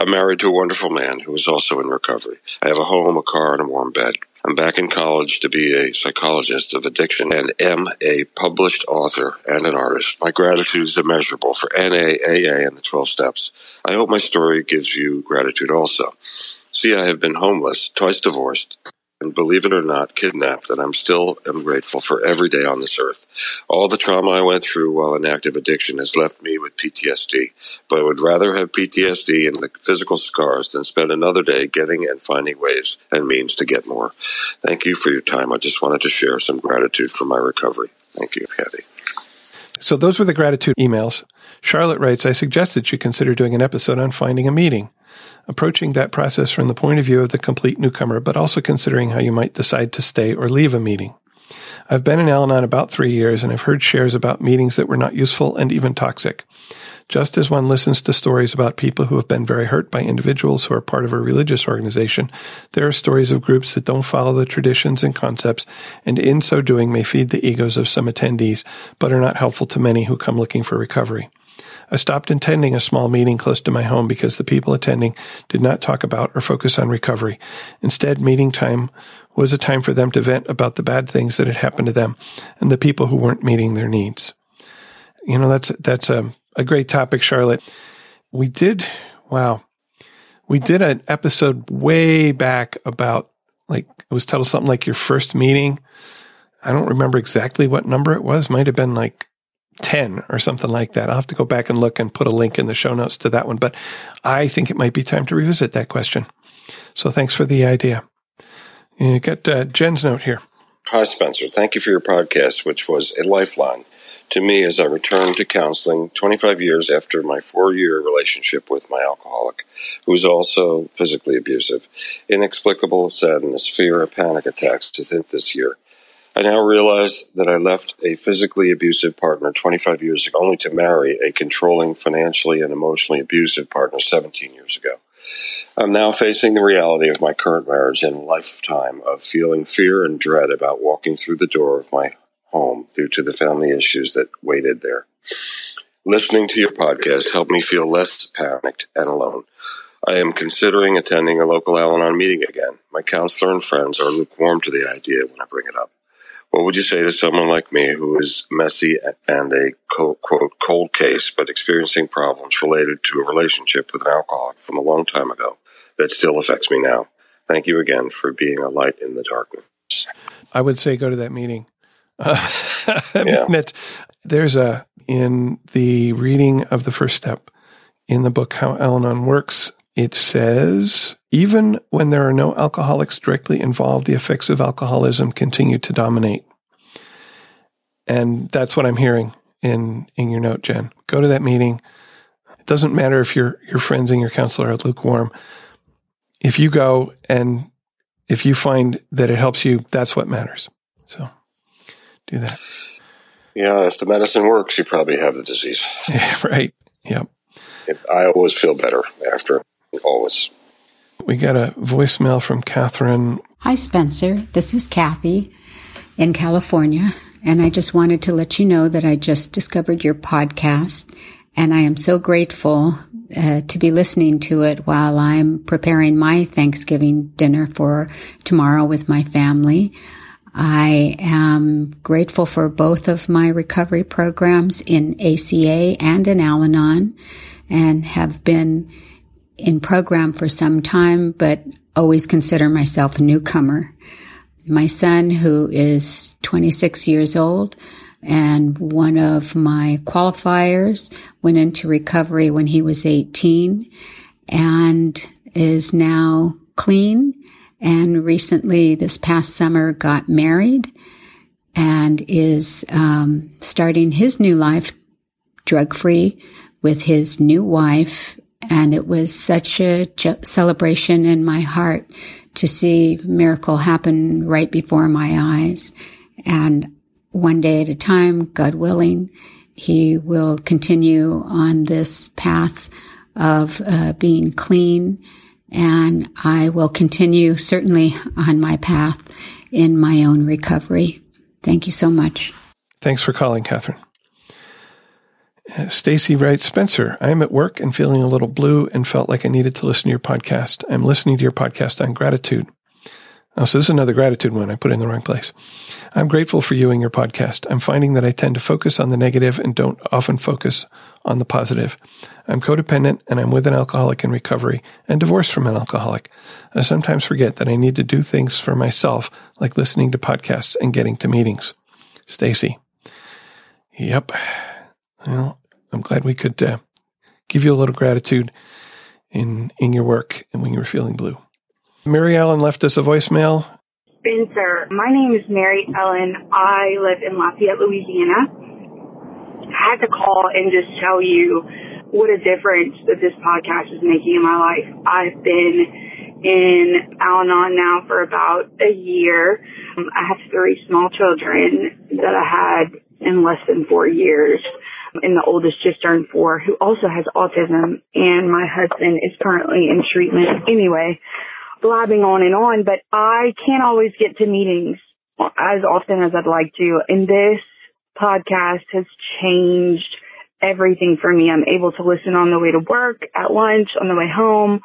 I'm married to a wonderful man who is also in recovery. I have a home, a car, and a warm bed. I'm back in college to be a psychologist of addiction and am a published author and an artist. My gratitude is immeasurable for NAAA and the 12 steps. I hope my story gives you gratitude also. See, I have been homeless, twice divorced, and believe it or not, kidnapped, and I'm still am grateful for every day on this earth. All the trauma I went through while in active addiction has left me with PTSD, but I would rather have PTSD and the physical scars than spend another day getting and finding ways and means to get more. Thank you for your time. I just wanted to share some gratitude for my recovery. Thank you, Kathy. So those were the gratitude emails. Charlotte writes, I suggested you consider doing an episode on finding a meeting approaching that process from the point of view of the complete newcomer, but also considering how you might decide to stay or leave a meeting. I've been in Al Anon about three years and I've heard shares about meetings that were not useful and even toxic. Just as one listens to stories about people who have been very hurt by individuals who are part of a religious organization, there are stories of groups that don't follow the traditions and concepts, and in so doing may feed the egos of some attendees, but are not helpful to many who come looking for recovery. I stopped attending a small meeting close to my home because the people attending did not talk about or focus on recovery. Instead, meeting time was a time for them to vent about the bad things that had happened to them and the people who weren't meeting their needs. You know, that's, that's a, a great topic, Charlotte. We did, wow. We did an episode way back about like, it was titled something like your first meeting. I don't remember exactly what number it was. Might have been like 10 or something like that. I'll have to go back and look and put a link in the show notes to that one, but I think it might be time to revisit that question. So thanks for the idea. You got uh, Jen's note here. Hi, Spencer. Thank you for your podcast, which was a lifeline to me as I returned to counseling 25 years after my four year relationship with my alcoholic, who was also physically abusive. Inexplicable sadness, fear, and panic attacks within this year. I now realize that I left a physically abusive partner 25 years ago only to marry a controlling, financially, and emotionally abusive partner 17 years ago. I'm now facing the reality of my current marriage and lifetime of feeling fear and dread about walking through the door of my home due to the family issues that waited there. Listening to your podcast helped me feel less panicked and alone. I am considering attending a local Al Anon meeting again. My counselor and friends are lukewarm to the idea when I bring it up. What would you say to someone like me who is messy and a quote, quote cold case, but experiencing problems related to a relationship with an alcoholic from a long time ago that still affects me now? Thank you again for being a light in the darkness. I would say go to that meeting. Uh, yeah. there's a in the reading of the first step in the book How Al Anon Works. It says even when there are no alcoholics directly involved, the effects of alcoholism continue to dominate. And that's what I'm hearing in, in your note, Jen. Go to that meeting. It doesn't matter if your, your friends and your counselor are lukewarm. If you go and if you find that it helps you, that's what matters. So do that. Yeah, if the medicine works, you probably have the disease. Yeah, right. Yep. I always feel better after, always. We got a voicemail from Catherine. Hi, Spencer. This is Kathy in California. And I just wanted to let you know that I just discovered your podcast. And I am so grateful uh, to be listening to it while I'm preparing my Thanksgiving dinner for tomorrow with my family. I am grateful for both of my recovery programs in ACA and in Al Anon and have been in program for some time, but always consider myself a newcomer. My son, who is 26 years old, and one of my qualifiers went into recovery when he was 18 and is now clean and recently this past summer got married and is um, starting his new life drug free with his new wife. And it was such a celebration in my heart to see miracle happen right before my eyes. And one day at a time, God willing, he will continue on this path of uh, being clean. And I will continue certainly on my path in my own recovery. Thank you so much. Thanks for calling, Catherine. Stacy writes, Spencer, I am at work and feeling a little blue and felt like I needed to listen to your podcast. I'm listening to your podcast on gratitude. Oh, so this is another gratitude one. I put in the wrong place. I'm grateful for you and your podcast. I'm finding that I tend to focus on the negative and don't often focus on the positive. I'm codependent and I'm with an alcoholic in recovery and divorced from an alcoholic. I sometimes forget that I need to do things for myself, like listening to podcasts and getting to meetings. Stacy. Yep. Well, I'm glad we could uh, give you a little gratitude in in your work and when you were feeling blue. Mary Ellen left us a voicemail. Spencer, my name is Mary Ellen. I live in Lafayette, Louisiana. I had to call and just tell you what a difference that this podcast is making in my life. I've been in Al Anon now for about a year. I have three small children that I had in less than four years and the oldest just turned four, who also has autism, and my husband is currently in treatment anyway, blabbing on and on, but I can't always get to meetings as often as I'd like to, and this podcast has changed everything for me. I'm able to listen on the way to work, at lunch, on the way home,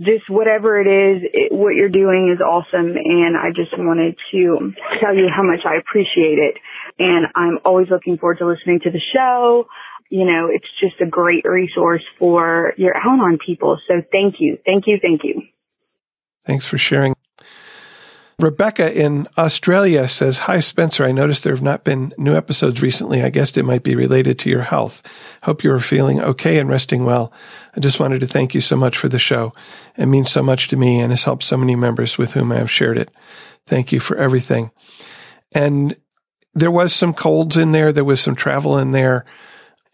just whatever it is, it, what you're doing is awesome. And I just wanted to tell you how much I appreciate it. And I'm always looking forward to listening to the show. You know, it's just a great resource for your Al-Anon people. So thank you. Thank you. Thank you. Thanks for sharing. Rebecca in Australia says, Hi, Spencer. I noticed there have not been new episodes recently. I guessed it might be related to your health. Hope you are feeling okay and resting well. I just wanted to thank you so much for the show. It means so much to me and has helped so many members with whom I have shared it. Thank you for everything. And there was some colds in there. There was some travel in there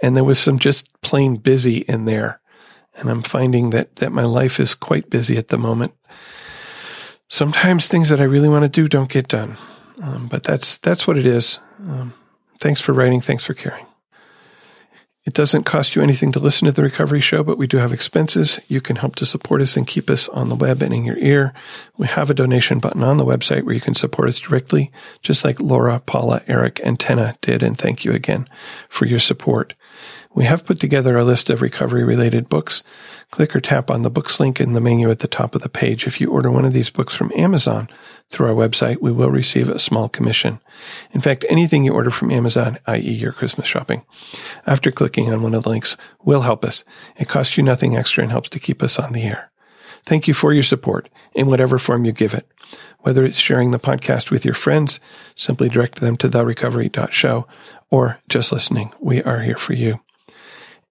and there was some just plain busy in there. And I'm finding that, that my life is quite busy at the moment sometimes things that I really want to do don't get done. Um, but that's that's what it is. Um, thanks for writing. Thanks for caring. It doesn't cost you anything to listen to the recovery show, but we do have expenses. You can help to support us and keep us on the web and in your ear. We have a donation button on the website where you can support us directly, just like Laura, Paula, Eric, and Tenna did. And thank you again for your support. We have put together a list of recovery related books Click or tap on the books link in the menu at the top of the page. If you order one of these books from Amazon through our website, we will receive a small commission. In fact, anything you order from Amazon, i.e. your Christmas shopping, after clicking on one of the links will help us. It costs you nothing extra and helps to keep us on the air. Thank you for your support in whatever form you give it. Whether it's sharing the podcast with your friends, simply direct them to therecovery.show, or just listening, we are here for you.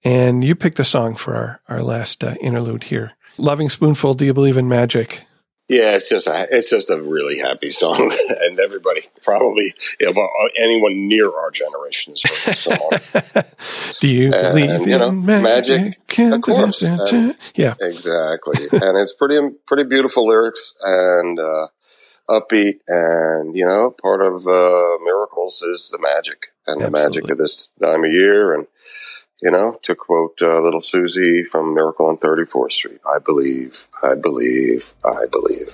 And you picked a song for our, our last uh, interlude here. Loving Spoonful, Do You Believe in Magic? Yeah, it's just a it's just a really happy song, and everybody probably if uh, anyone near our generation is heard the song. Do you and, believe in you know, magic? magic? Of course, and, yeah, exactly. and it's pretty pretty beautiful lyrics and uh, upbeat, and you know, part of uh, miracles is the magic and Absolutely. the magic of this time of year, and you know, to quote uh, little Susie from Miracle on 34th Street, I believe, I believe, I believe.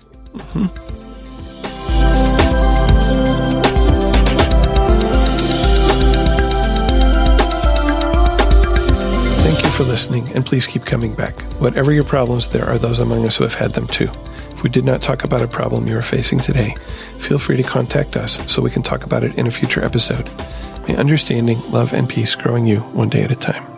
Thank you for listening, and please keep coming back. Whatever your problems, there are those among us who have had them too. If we did not talk about a problem you are facing today, feel free to contact us so we can talk about it in a future episode. May understanding, love, and peace growing you one day at a time.